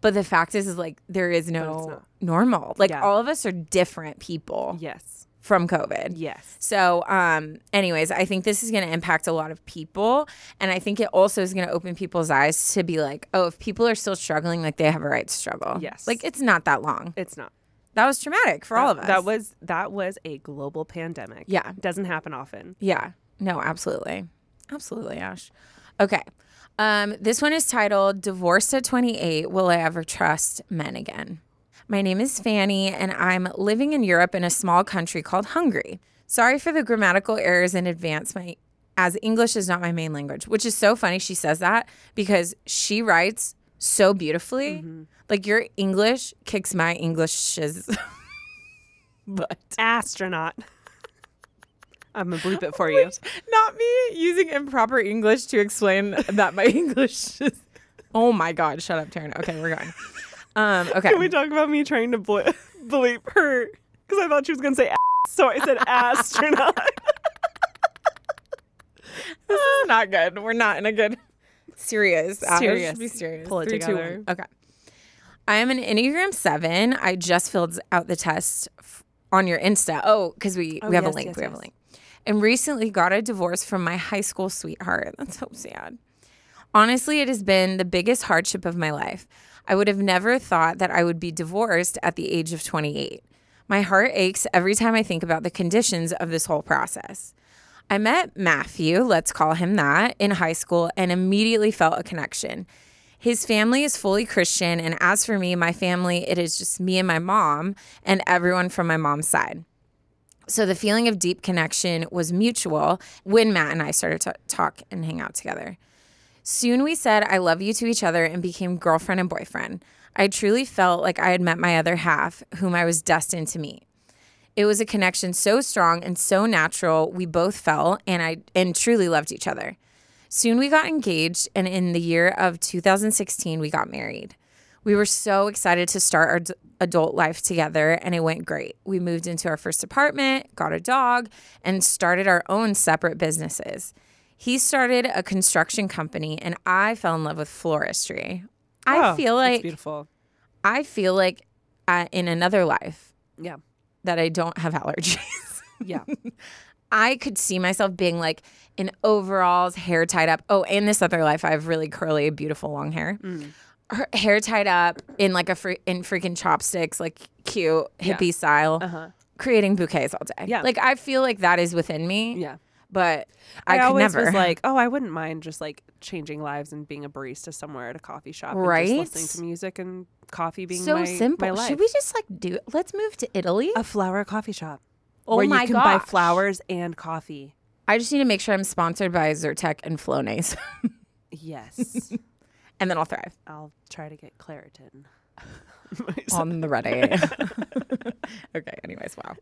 But the fact is, is like, there is no normal. Like, Yeah. all of us are different people yes. from COVID. Yes. So, um, anyways, I think this is going to impact a lot of people. And I think it also is going to open people's eyes to be like, oh, if people are still struggling, like they have a right to struggle. Yes. Like it's not that long. It's not. That was traumatic for all of us. That was that was a global pandemic. Yeah. Doesn't happen often. Yeah. No, absolutely. Absolutely, Ash. Okay. Um, this one is titled Divorced at 28 Will I Ever Trust Men Again? My name is Fanny, and I'm living in Europe in a small country called Hungary. Sorry for the grammatical errors in advance. My as English is not my main language, which is so funny she says that because she writes so beautifully. Like your English kicks my English's butt. Astronaut. I'm gonna bleep it for you. not me using improper English to explain that my English is. Oh my God! Shut up, Taryne. Okay, we're going. Um, okay, Can we talk about me trying to ble- bleep her? Because I thought she was gonna say ass, so I said astronaut. this is not good. We're not in a good serious. Serious. Be serious. Pull it Three, together. one. Okay. I am an Enneagram Seven. I just filled out the test f- on your Insta. Oh, because we we have yes, a link. yes, we have a yes. link. And recently got a divorce from my high school sweetheart. That's so sad. Honestly, it has been the biggest hardship of my life. I would have never thought that I would be divorced at the age of 28. My heart aches every time I think about the conditions of this whole process. I met Matthew, let's call him that, in high school and immediately felt a connection. His family is fully Christian, and as for me, my family, it is just me and my mom and everyone from my mom's side. So the feeling of deep connection was mutual when Matt and I started to talk and hang out together. Soon we said I love you to each other and became girlfriend and boyfriend. I truly felt like I had met my other half, whom I was destined to meet. It was a connection so strong and so natural we both felt and I and truly loved each other. Soon we got engaged and in the year of 2016 we got married. We were so excited to start our adult life together and it went great. We moved into our first apartment, got a dog, and started our own separate businesses. He started a construction company and I fell in love with floristry. I Oh, feel that's like beautiful. I feel like uh, in another life Yeah. that I don't have allergies. Yeah. I could see myself being like in overalls, hair tied up. Oh, in this other life, I have really curly, beautiful long hair. Mm. Her hair tied up in like a fre- in freaking chopsticks, like cute hippie style, Uh-huh. creating bouquets all day. Yeah. like I feel like that is within me. Yeah. but I, I, could always never. was like, oh, I wouldn't mind just like changing lives and being a barista somewhere at a coffee shop, Right? just listening to music and coffee being so my, simple. My life. Should we just like do? It? Let's move to Italy. a flower coffee shop? oh where my you can buy flowers and coffee. I just need to make sure I'm sponsored by Zyrtec and Flonase, Yes, and then I'll thrive. I'll try to get Claritin. on the ready. okay, anyways, wow.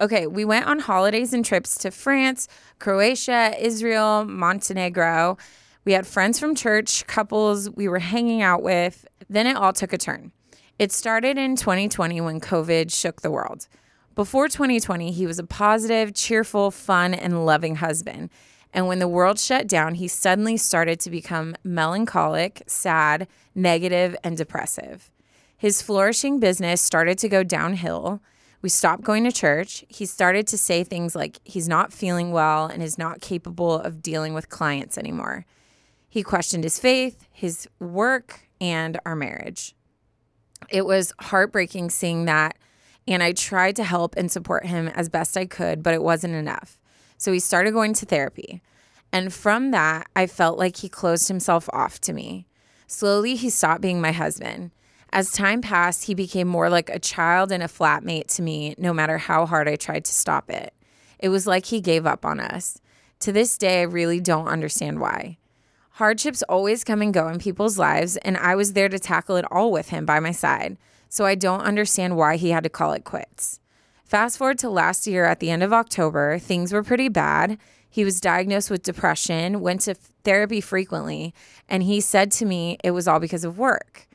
Okay, we went on holidays and trips to France, Croatia, Israel, Montenegro. We had friends from church, couples we were hanging out with. Then it all took a turn. It started in 2020 when COVID shook the world. Before 2020, he was a positive, cheerful, fun, and loving husband. And when the world shut down, he suddenly started to become melancholic, sad, negative, and depressive. His flourishing business started to go downhill. We stopped going to church. He started to say things like he's not feeling well and is not capable of dealing with clients anymore. He questioned his faith, his work, and our marriage. It was heartbreaking seeing that, and I tried to help and support him as best I could, but it wasn't enough. So he started going to therapy. And from that, I felt like he closed himself off to me. Slowly, he stopped being my husband. As time passed, he became more like a child and a flatmate to me, no matter how hard I tried to stop it. It was like he gave up on us. To this day, I really don't understand why. Hardships always come and go in people's lives, and I was there to tackle it all with him by my side. So I don't understand why he had to call it quits. Fast forward to last year at the end of October, things were pretty bad. He was diagnosed with depression, went to therapy frequently, and he said to me it was all because of work.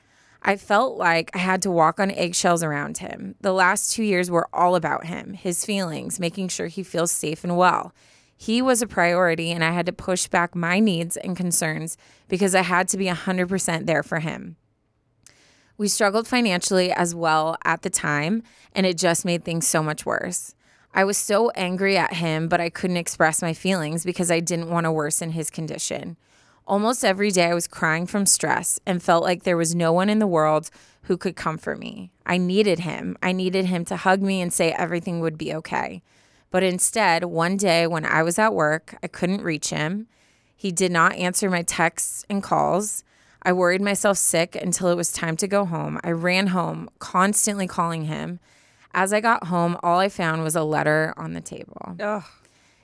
I felt like I had to walk on eggshells around him. The last two years were all about him, his feelings, making sure he feels safe and well. He was a priority, and I had to push back my needs and concerns because I had to be 100% there for him. We struggled financially as well at the time, and it just made things so much worse. I was so angry at him, but I couldn't express my feelings because I didn't want to worsen his condition. Almost every day, I was crying from stress and felt like there was no one in the world who could comfort me. I needed him. I needed him to hug me and say everything would be okay. But instead, one day when I was at work, I couldn't reach him. He did not answer my texts and calls. I worried myself sick until it was time to go home. I ran home, constantly calling him. As I got home, all I found was a letter on the table. Ugh.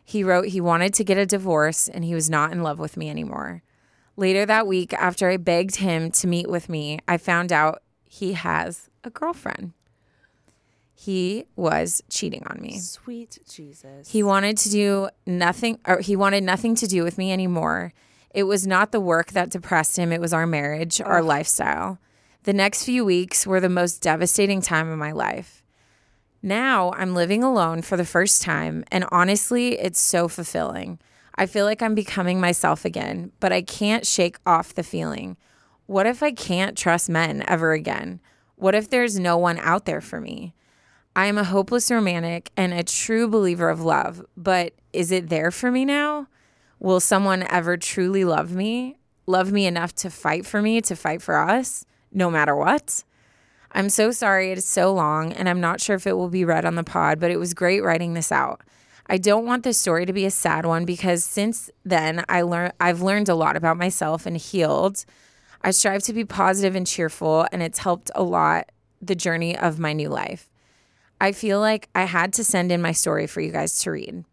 He wrote he wanted to get a divorce and he was not in love with me anymore. Later that week, after I begged him to meet with me, I found out he has a girlfriend. He was cheating on me. Sweet Jesus. He wanted to do nothing, or he wanted nothing to do with me anymore. It was not the work that depressed him, it was our marriage, our lifestyle. The next few weeks were the most devastating time of my life. Now I'm living alone for the first time, and honestly, it's so fulfilling. I feel like I'm becoming myself again, but I can't shake off the feeling. What if I can't trust men ever again? What if there's no one out there for me? I am a hopeless romantic and a true believer of love, but is it there for me now? Will someone ever truly love me? Love me enough to fight for me, to fight for us, no matter what? I'm so sorry it is so long, and I'm not sure if it will be read on the pod, but it was great writing this out. I don't want this story to be a sad one because since then I learn I've learned a lot about myself and healed. I strive to be positive and cheerful, and it's helped a lot the journey of my new life. I feel like I had to send in my story for you guys to read.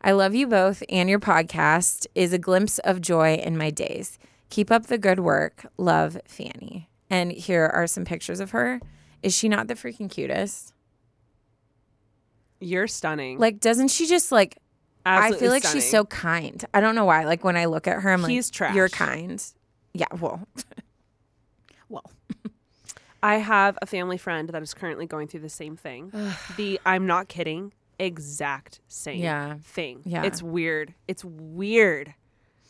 I love you both, and your podcast is a glimpse of joy in my days. Keep up the good work. Love, Fanny. And here are some pictures of her. Is she not the freaking cutest? You're stunning. Like, doesn't she just like? I feel like she's so kind. I don't know why. Like when I look at her, I'm like, He's trash. You're kind. Yeah. Well. well. I have a family friend that is currently going through the same thing. the I'm not kidding, exact same Yeah. thing. Yeah. It's weird. It's weird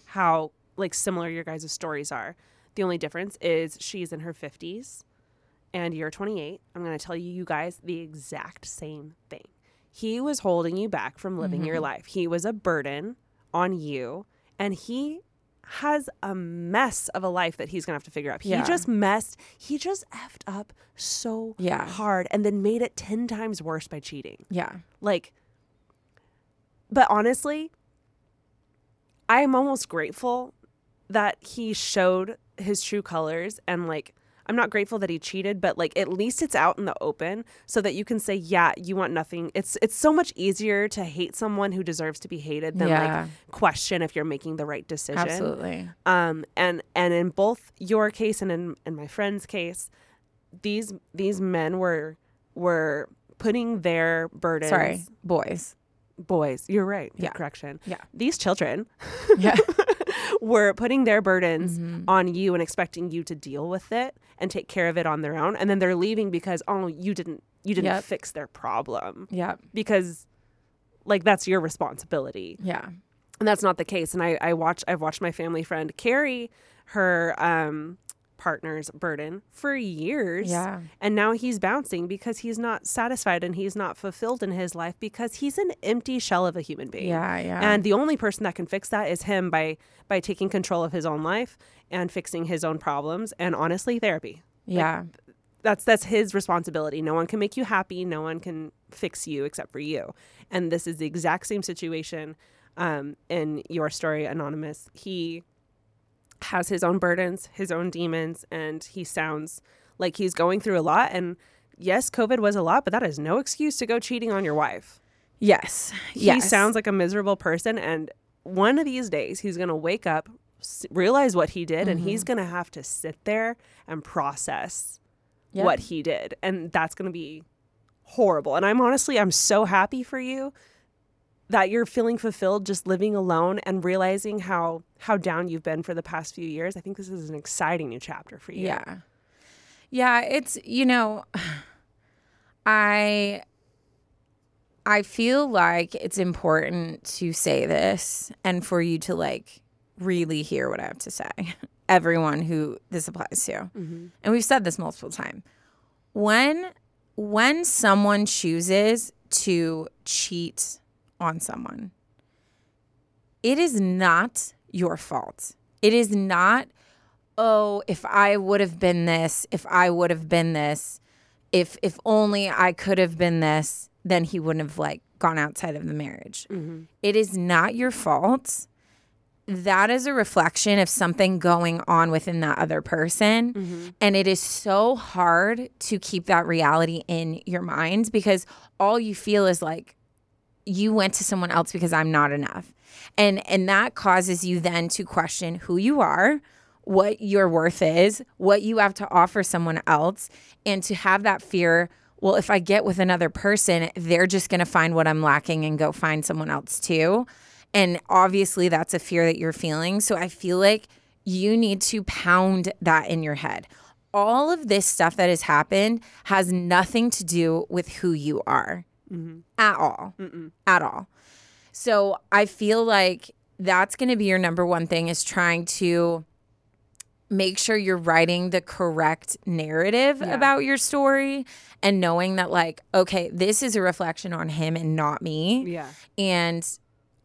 how like similar your guys' stories are. The only difference is she's in her 50s and you're 28. I'm going to tell you you guys the exact same thing. He was holding you back from living your mm-hmm. life. He was a burden on you and he has a mess of a life that he's to have to figure out. He Yeah. just messed, he just effed up so Yeah. hard and then made it 10 times worse by cheating. Yeah. Like, but honestly, I am almost grateful that he showed his true colors and like I'm not grateful that he cheated, but like at least it's out in the open so that you can say, yeah, you want nothing. It's it's so much easier to hate someone who deserves to be hated than Yeah. like question if you're making the right decision. Absolutely. Um, and and in both your case and in, in my friend's case, these these men were were putting their burdens. Sorry, boys. boys. You're right. Yeah. correction. Yeah. These children Yeah. were putting their burdens Mm-hmm. on you and expecting you to deal with it and take care of it on their own, and then they're leaving because oh you didn't you didn't Yep. fix their problem yeah. because like that's your responsibility Yeah. and that's not the case and i i watch i've watched my family friend carry her um partner's burden for years Yeah. and now he's bouncing because he's not satisfied and he's not fulfilled in his life because he's an empty shell of a human being Yeah. Yeah. and the only person that can fix that is him by by taking control of his own life and fixing his own problems and honestly therapy yeah. that's that's his responsibility. No one can make you happy. No one can fix you except for you. And this is the exact same situation um, in your story, Anonymous. He has his own burdens, his own demons, and he sounds like he's going through a lot. And yes, COVID was a lot, but that is no excuse to go cheating on your wife. yes. He yes. sounds like a miserable person, and one of these days he's gonna wake up, s- realize what he did, and he's mm-hmm. gonna have to sit there and process Yep. what he did and that's going to be horrible and i'm honestly i'm so happy for you that you're feeling fulfilled just living alone and realizing how how down you've been for the past few years i think this is an exciting new chapter for you Yeah. Yeah, it's you know I I feel like it's important to say this and for you to like really hear what I have to say. Everyone who this applies to. Mm-hmm. And we've said this multiple times. When when someone chooses to cheat on someone, it is not your fault. It is not oh, if I would have been this, if I would have been this, if if only I could have been this, then he wouldn't have like gone outside of the marriage. Mm-hmm. It is not your fault. That is a reflection of something going on within that other person. Mm-hmm. And it is so hard to keep that reality in your mind because all you feel is like, you went to someone else because I'm not enough. And and that causes you then to question who you are, what your worth is, what you have to offer someone else, and to have that fear, well, if I get with another person, they're just going to find what I'm lacking and go find someone else too. And obviously that's a fear that you're feeling. So I feel like you need to pound that in your head. All of this stuff that has happened has nothing to do with who you are Mm-hmm. at all. At all. So I feel like that's going to be your number one thing is trying to make sure you're writing the correct narrative about your story and knowing that like okay this is a reflection on him and not me. Yeah. And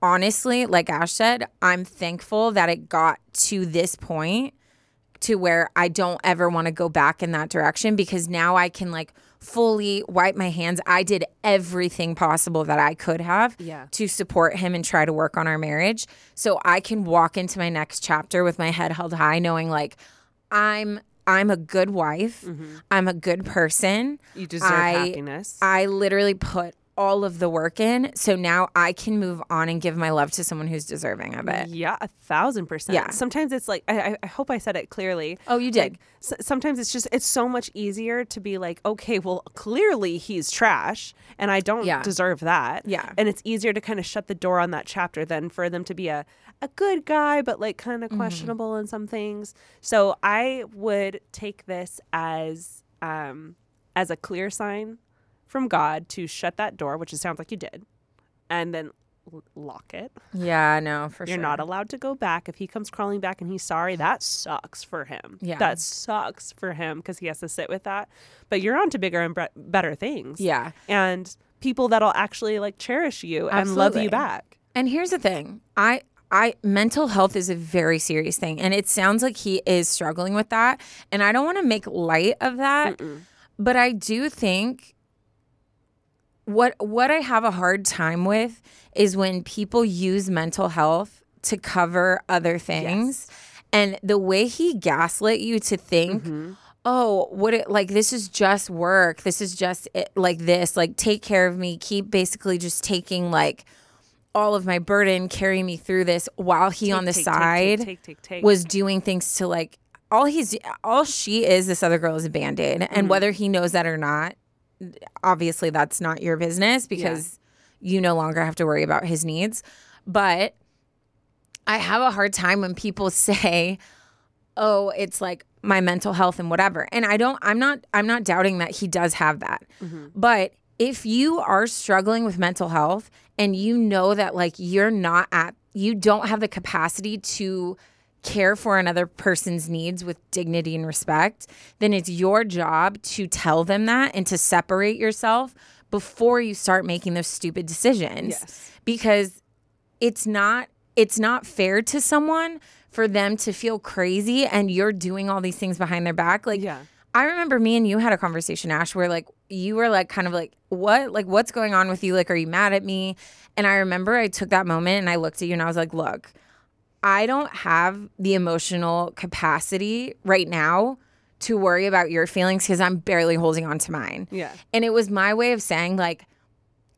honestly like ash said i'm thankful that it got to this point to where I don't ever want to go back in that direction because now I can like fully wipe my hands. I did everything possible that I could have Yeah. to support him and try to work on our marriage. So I can walk into my next chapter with my head held high knowing like I'm I'm a good wife. Mm-hmm. I'm a good person. you deserve I- happiness I literally put all of the work in. So now I can move on and give my love to someone who's deserving of it. yeah a thousand percent Yeah. sometimes it's like I, I- hope i said it clearly Oh, you did. Like, sometimes it's just it's so much easier to be like okay well clearly he's trash and i don't Yeah. deserve that Yeah. and it's easier to kind of shut the door on that chapter than for them to be a, a good guy but like kind of Mm-hmm. questionable in some things so i would take this as um, as a clear sign from God to shut that door, which it sounds like you did, and then l- lock it. Yeah, no, for sure. You're sure. not allowed to go back. If he comes crawling back and he's sorry, that sucks for him. Yeah. That sucks for him because he has to sit with that. But you're on to bigger and bre- better things. Yeah. And people that'll actually like cherish you and love you back. And here's the thing. I I mental health is a very serious thing and it sounds like he is struggling with that and I don't want to make light of that. But I do think what what I have a hard time with is when people use mental health to cover other things. And the way he gaslit you to think mm-hmm. oh what it like this is just work. This is just it, like this like take care of me. Keep basically just taking like all of my burden carry me through this while he on the take, take, side take, take, take, take. was doing things to like all he's all she is this other girl is a band-aid. And mm-hmm. whether he knows that or not obviously that's not your business because you no longer have to worry about his needs. But i have a hard time when people say oh it's like my mental health and whatever. And i don't i'm not i'm not doubting that he does have that. Mm-hmm. But if you are struggling with mental health and you know that like you're not at you don't have the capacity to care for another person's needs with dignity and respect then it's your job to tell them that and to separate yourself before you start making those stupid decisions Yes. because it's not it's not fair to someone for them to feel crazy and you're doing all these things behind their back like Yeah. I remember me and you had a conversation, Ash, where like you were like kind of like, what? Like, what's going on with you? Like, are you mad at me? And I remember I took that moment and I looked at you and I was like, look, I don't have the emotional capacity right now to worry about your feelings because I'm barely holding on to mine. Yeah. And it was my way of saying like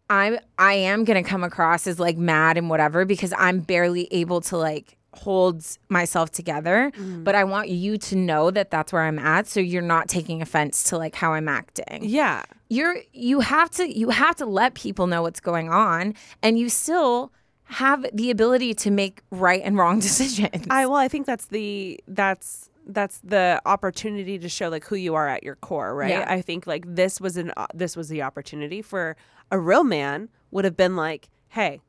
I'm I am going to come across as like mad and whatever because I'm barely able to like hold myself together, mm-hmm. but I want you to know that that's where I'm at so you're not taking offense to like how I'm acting Yeah. you're you have to you have to let people know what's going on and you still have the ability to make right and wrong decisions I well, I think that's the that's that's the opportunity to show like who you are at your core, right? Yeah. I think like this was an uh, this was the opportunity for a real man would have been like, "Hey,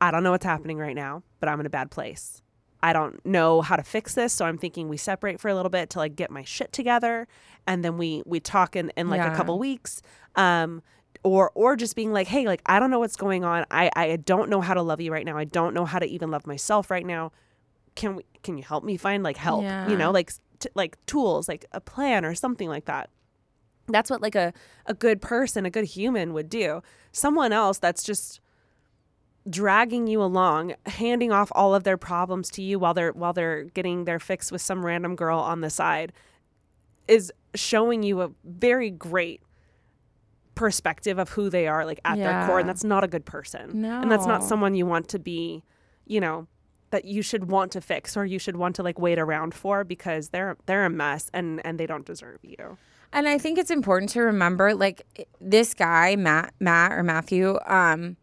I don't know what's happening right now, but I'm in a bad place. I don't know how to fix this, so I'm thinking we separate for a little bit to like get my shit together, and then we we talk in in like Yeah. a couple weeks." Um, or or just being like, hey, like I don't know what's going on. I I don't know how to love you right now. I don't know how to even love myself right now. Can we can you help me find like help? You know, like t- like tools, like a plan or something like that. That's what like a a good person, a good human would do. Someone else that's just dragging you along, handing off all of their problems to you while they're while they're getting their fix with some random girl on the side is showing you a very great perspective of who they are like at their core and that's not a good person no. and that's not someone you want to be you know that you should want to fix or you should want to like wait around for because they're they're a mess and and they don't deserve you and i think it's important to remember like this guy matt matt or matthew um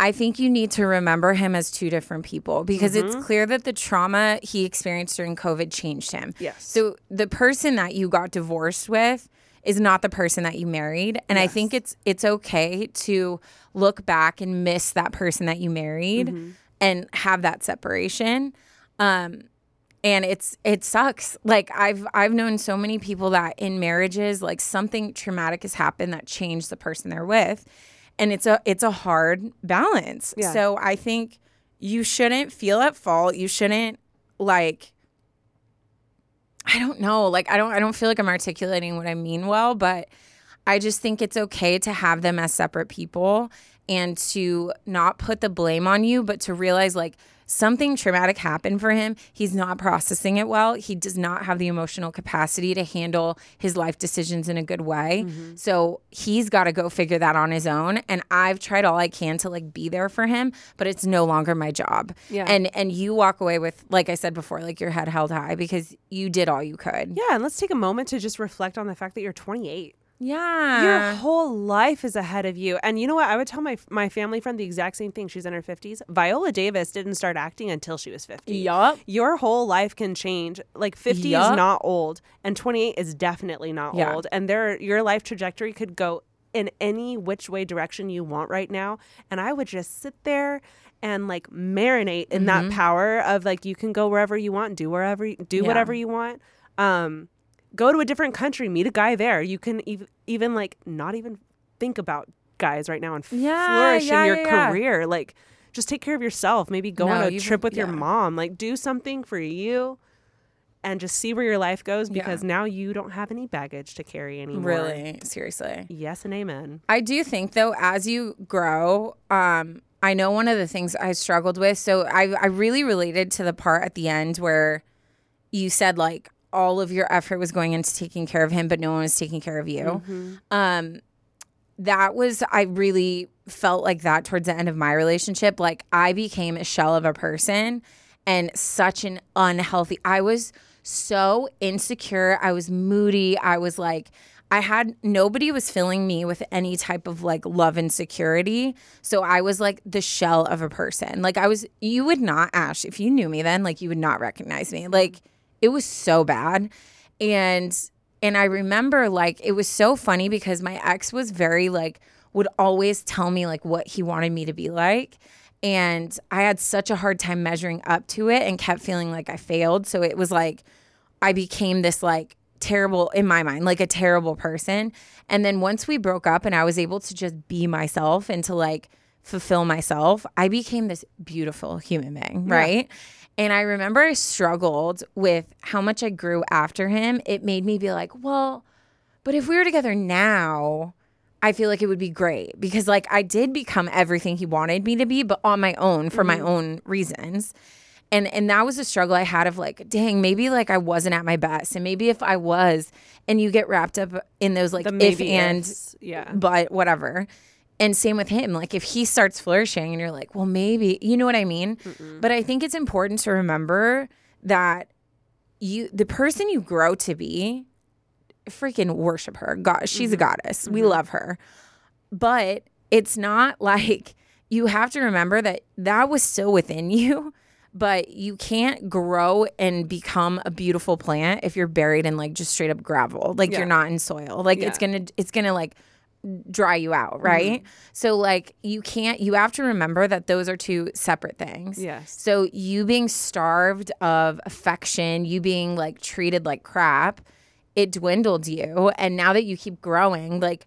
I think you need to remember him as two different people because it's clear that the trauma he experienced during COVID changed him. Yes. So the person that you got divorced with is not the person that you married, and I think it's it's okay to look back and miss that person that you married and have that separation. Um, and it's it sucks. Like I've I've known so many people that in marriages, like something traumatic has happened that changed the person they're with, and it's a it's a hard balance. Yeah. So I think you shouldn't feel at fault. You shouldn't like I don't know. Like I don't I don't feel like I'm articulating what I mean well, but I just think it's okay to have them as separate people and to not put the blame on you, but to realize like something traumatic happened for him. He's not processing it well. He does not have the emotional capacity to handle his life decisions in a good way. Mm-hmm. So he's got to go figure that on his own. And I've tried all I can to like be there for him, but it's no longer my job. Yeah. And and you walk away with, like I said before, like your head held high because you did all you could. yeah and let's take a moment to just reflect on the fact that you're 28 Yeah. Your whole life is ahead of you. And you know what? I would tell my my family friend the exact same thing. She's in her 50s. Viola Davis didn't start acting until she was 50. Yup. Your whole life can change. Like 50 Yup. is not old and 28 is definitely not Yeah. old. And there your life trajectory could go in any which way direction you want right now. And I would just sit there and like marinate in Mm-hmm. that power of like you can go wherever you want, do wherever do Yeah. whatever you want. Um go to a different country, meet a guy there. You can ev- even like not even think about guys right now and Yeah, flourish yeah, in your yeah, career. Like just take care of yourself. Maybe go No, on a trip with your mom. Like do something for you and just see where your life goes because now you don't have any baggage to carry anymore. Really, seriously. Yes and amen. I do think though, as you grow, um, I know one of the things I struggled with. So I, I really related to the part at the end where you said like all of your effort was going into taking care of him, but no one was taking care of you. Um, that was I really felt like that towards the end of my relationship. Like I became a shell of a person and such an unhealthy. I was so insecure. I was moody. I was like I had nobody was filling me with any type of like love and security. So I was like the shell of a person. Like I was you would not Ash if you knew me then like you would not recognize me. Like it was so bad. And and I remember like it was so funny because my ex was very like would always tell me like what he wanted me to be like. And I had such a hard time measuring up to it and kept feeling like I failed. So it was like I became this like terrible in my mind, like a terrible person. And then once we broke up and I was able to just be myself and to like fulfill myself, I became this beautiful human being, right? And I remember I struggled with how much I grew after him. It made me be like, well, but if we were together now, I feel like it would be great because like I did become everything he wanted me to be, but on my own for my own reasons. And and that was a struggle I had of like, dang, maybe like I wasn't at my best. And maybe if I was, and you get wrapped up in those like if and yeah. but whatever. And same with him. Like if he starts flourishing and you're like, well, maybe, you know what I mean? But I think it's important to remember that you the person you grow to be, freaking worship her. God, she's a mm-hmm. goddess. We mm-hmm. love her. But it's not like you have to remember that that was still within you, but you can't grow and become a beautiful plant if you're buried in like just straight up gravel. Like Yeah. you're not in soil. Like it's going to it's going to like dry you out, right? Mm-hmm. So like you can't you have to remember that those are two separate things. Yes. So you being starved of affection, you being like treated like crap, it dwindled you and now that you keep growing, like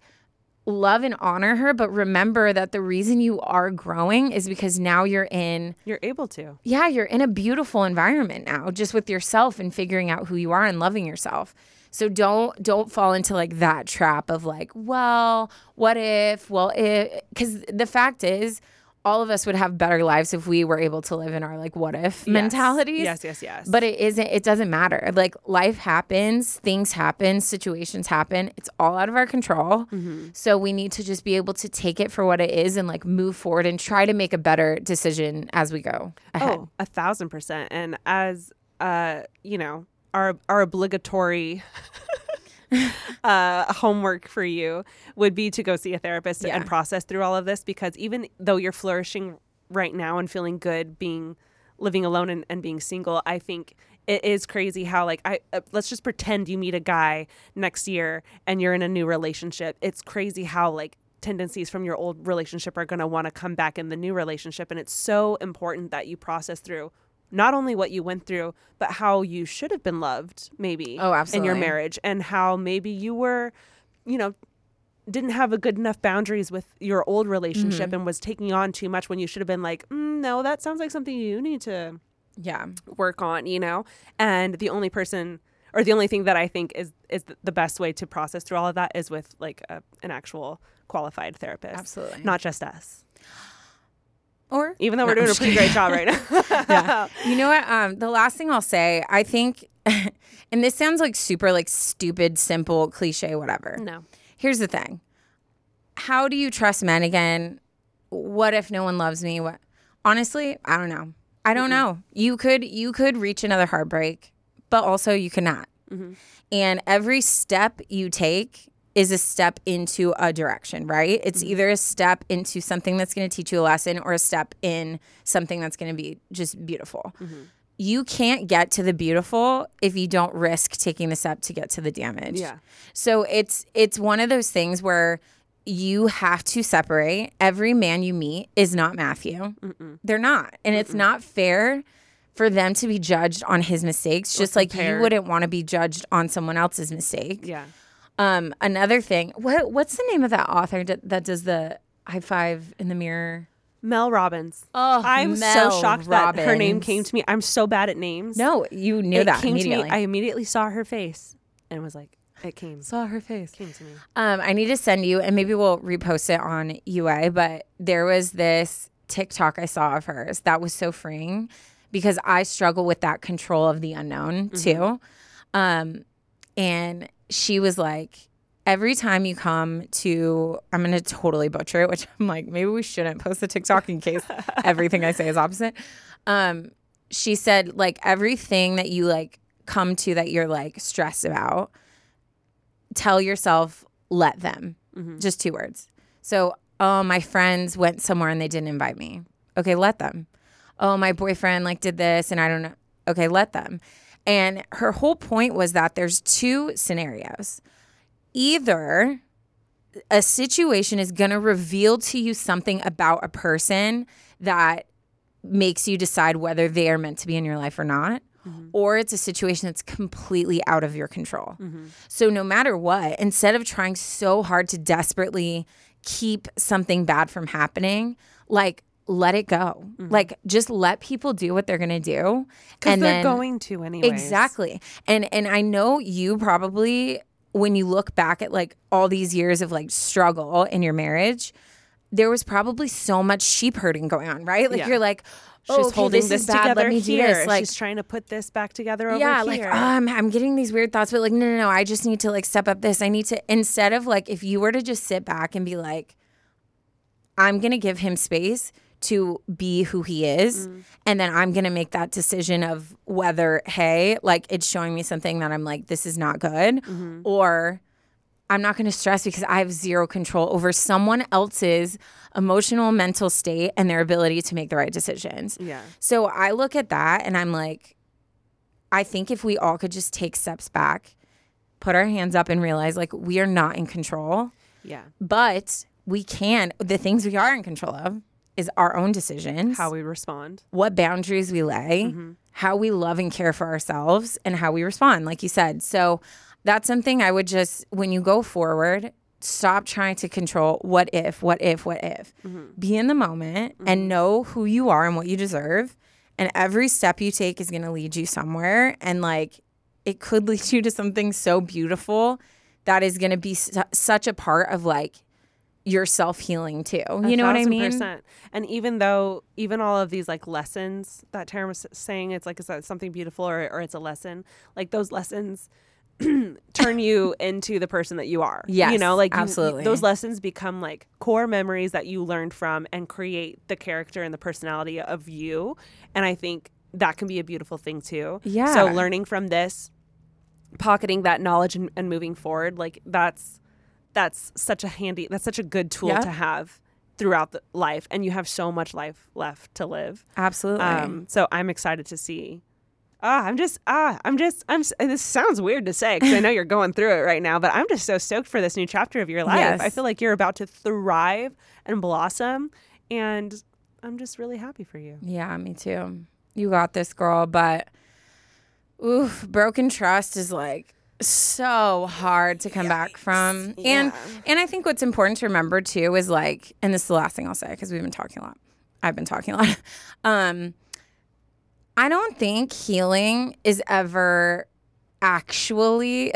love and honor her, but remember that the reason you are growing is because now you're in You're able to. yeah, you're in a beautiful environment now, just with yourself and figuring out who you are and loving yourself. So don't don't fall into like that trap of like, well, what if? Well, if because the fact is, all of us would have better lives if we were able to live in our like what if mentalities. Yes, yes, yes. But it isn't. It doesn't matter. Like life happens, things happen, situations happen. It's all out of our control. Mm-hmm. So we need to just be able to take it for what it is and like move forward and try to make a better decision as we go ahead. Oh, a thousand percent. And as uh, you know, our our obligatory uh homework for you would be to go see a therapist Yeah. and process through all of this because even though you're flourishing right now and feeling good being living alone and, and being single, I think it is crazy how like I uh, let's just pretend you meet a guy next year and you're in a new relationship. It's crazy how like tendencies from your old relationship are going to want to come back in the new relationship and it's so important that you process through not only what you went through but how you should have been loved maybe Oh, in your marriage and how maybe you were you know didn't have a good enough boundaries with your old relationship Mm-hmm. and was taking on too much when you should have been like mm, no that sounds like something you need to Yeah. work on, you know? And the only person or the only thing that I think is is the best way to process through all of that is with like a, an actual qualified therapist. Absolutely. Not just us. Or Even though we're doing a pretty great job right now. yeah. You know what? Um, the last thing I'll say, I think, and this sounds like super like stupid, simple, cliche, whatever. no. Here's the thing. How do you trust men again? What if no one loves me? What honestly, I don't know. I don't know. You could you could reach another heartbreak, but also you cannot. And every step you take is a step into a direction, right? It's either a step into something that's going to teach you a lesson or a step in something that's going to be just beautiful. You can't get to the beautiful if you don't risk taking the step to get to the damage. Yeah. So it's it's one of those things where you have to separate. Every man you meet is not Matthew. They're not. And it's not fair for them to be judged on his mistakes, just like you wouldn't want to be judged on someone else's mistake. Yeah. Um, another thing, what what's the name of that author that, that does the high five in the mirror? Mel Robbins. Oh, I'm Mel so shocked that her name came to me. I'm so bad at names. No, you knew it that came immediately. to me. I immediately saw her face and was like, it came. saw her face. came to me. Um, I need to send you, and maybe we'll repost it on UA. But there was this TikTok I saw of hers that was so freeing because I struggle with that control of the unknown too. Um, and she was like, every time you come to, I'm gonna totally butcher it, which I'm like, maybe we shouldn't post the TikTok in case everything I say is opposite. Um, she said, like everything that you like come to that you're like stressed about, tell yourself, let them. Just two words. So, oh, my friends went somewhere and they didn't invite me. Okay, let them. Oh, my boyfriend like did this and I don't know. Okay, let them. And her whole point was that there's two scenarios. Either a situation is going to reveal to you something about a person that makes you decide whether they are meant to be in your life or not, mm-hmm. or it's a situation that's completely out of your control. Mm-hmm. So, no matter what, instead of trying so hard to desperately keep something bad from happening, like let it go. Like just let people do what they're going to do. Because And they're then going to anyway. Exactly. And and I know you probably when you look back at like all these years of like struggle in your marriage, there was probably so much sheep herding going on, right? Like Yeah. you're like, She's oh, okay, holding this, this is bad. together Let me do this. Like, She's trying to put this back together over yeah, here. like um, I'm getting these weird thoughts, but like, no, no, no. I just need to like step up this. I need to instead of like if you were to just sit back and be like, I'm gonna give him space to be who he is, mm. and then I'm gonna make that decision of whether, hey, like it's showing me something that I'm like, this is not good, mm-hmm. or I'm not going to stress because I have zero control over someone else's emotional, mental state and their ability to make the right decisions. Yeah. So I look at that and I'm like, I think if we all could just take steps back, put our hands up and realize like we are not in control, yeah. but we can. The things we are in control of is our own decisions, How we respond. what boundaries we lay, mm-hmm. how we love and care for ourselves, and how we respond, like you said. So that's something I would just, when you go forward, stop trying to control what if, what if, what if. Mm-hmm. Be in the moment and mm-hmm. know who you are and what you deserve. And every step you take is going to lead you somewhere. And like, it could lead you to something so beautiful that is going to be su- such a part of like your self healing too. You know what I mean? Percent. And even though, even all of these like lessons that Taryne was saying, it's like is that something beautiful or, or it's a lesson. Like those lessons turn you into the person that you are. Yeah, you know, like you- absolutely. those lessons become like core memories that you learned from and create the character and the personality of you. And I think that can be a beautiful thing too. Yeah. So learning from this, pocketing that knowledge and, and moving forward, like that's that's such a handy that's such a good tool Yeah. to have throughout the life and you have so much life left to live Absolutely. um so i'm excited to see ah i'm just ah i'm just i'm this sounds weird to say because i know you're going through it right now but i'm just so stoked for this new chapter of your life Yes. i feel like you're about to thrive and blossom and i'm just really happy for you Yeah, me too. You got this, girl. But oof, broken trust is like so hard to come back from. And and I think what's important to remember too is like, and this is the last thing I'll say because we've been talking a lot. I've been talking a lot. Um, I don't think healing is ever actually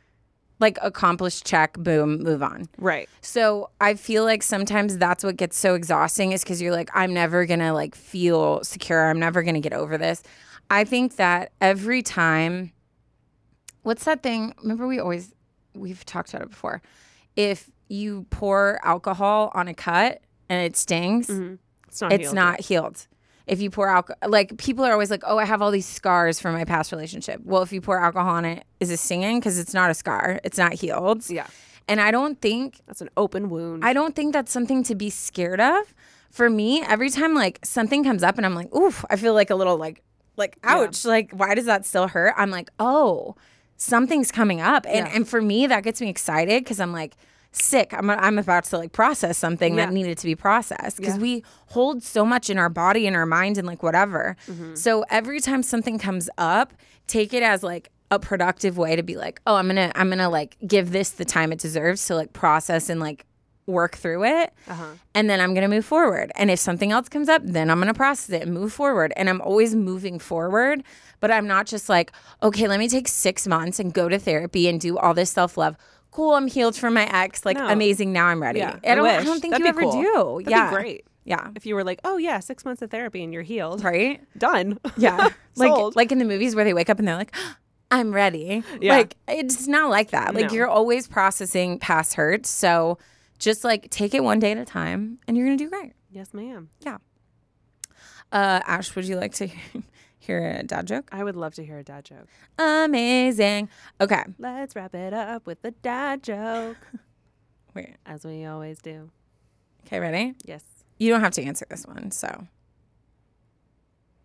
like accomplished check, boom, move on. right So I feel like sometimes that's what gets so exhausting is because you're like, I'm never gonna like feel secure. I'm never gonna get over this. I think that every time, what's that thing? Remember, we always we've talked about it before. If you pour alcohol on a cut and it stings, mm-hmm. it's not it's healed not healed. If you pour alcohol, like people are always like, "Oh, I have all these scars from my past relationship." Well, if you pour alcohol on it, is it stinging? Because it's not a scar. It's not healed. yeah And I don't think That's an open wound. I don't think that's something to be scared of. For me, every time like something comes up and I'm like, oof, I feel like a little like like ouch, like why does that still hurt? I'm like, oh, something's coming up. And Yeah. and for me that gets me excited cuz I'm like sick. I'm I'm about to like process something that needed to be processed cuz Yeah. we hold so much in our body and our mind and like whatever. Mm-hmm. So every time something comes up, take it as like a productive way to be like, oh, I'm going to I'm going to like give this the time it deserves to like process and like work through it. Uh-huh. And then I'm going to move forward. And if something else comes up, then I'm going to process it and move forward. And I'm always moving forward, but I'm not just like, okay, let me take 6 months and go to therapy and do all this self-love. Cool, I'm healed from my ex. Like No. amazing, now I'm ready. Yeah, I don't I wish. don't think That'd you ever cool. do. That'd yeah. be great. Yeah. If you were like, oh yeah, six months of therapy and you're healed, Right? done. Yeah. like like in the movies where they wake up and they're like, I'm ready. Yeah. Like it's not like that. Like No. you're always processing past hurts. So just like take it one day at a time and you're gonna do great. yes, ma'am. Yeah. Uh Ash, would you like to hear a dad joke? I would love to hear a dad joke. Amazing. Okay. Let's wrap it up with the dad joke, Wait. as we always do. Okay, ready? Yes. You don't have to answer this one, so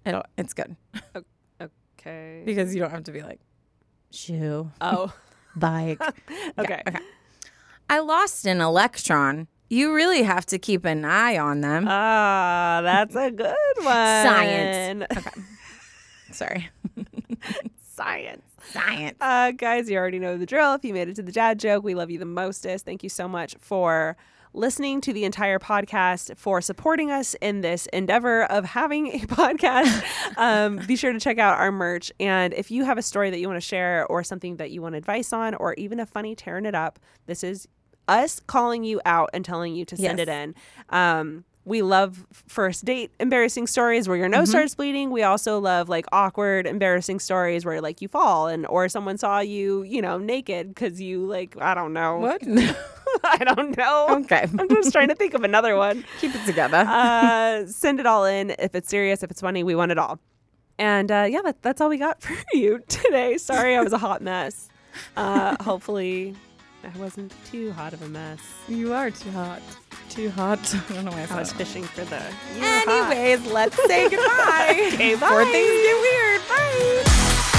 it'll it's good. Okay. because you don't have to be like shoe, Oh. bike. Okay. okay. I lost an electron. You really have to keep an eye on them. Ah, that's a good one. Science. Sorry. Science. Science. Uh, guys, you already know the drill. If you made it to the dad joke, we love you the mostest. Thank you so much for listening to the entire podcast, for supporting us in this endeavor of having a podcast. um, be sure to check out our merch. And if you have a story that you want to share, or something that you want advice on, or even a funny tearing it up, this is us calling you out and telling you to send Yes. it in. Um, we love first date embarrassing stories where your nose starts bleeding. We also love like awkward embarrassing stories where like you fall and or someone saw you, you know, naked because you like I don't know. What? I don't know. okay. I'm just trying to think of another one. Keep it together. Uh, send it all in. If it's serious, if it's funny, we want it all. And uh, yeah, that, that's all we got for you today. Sorry, I was a hot mess. Uh, hopefully, I wasn't too hot of a mess. you are too hot. Too hot. I don't know why I I was fishing for the. You're hot. Anyways, let's say goodbye. Okay, Before things get weird. Bye.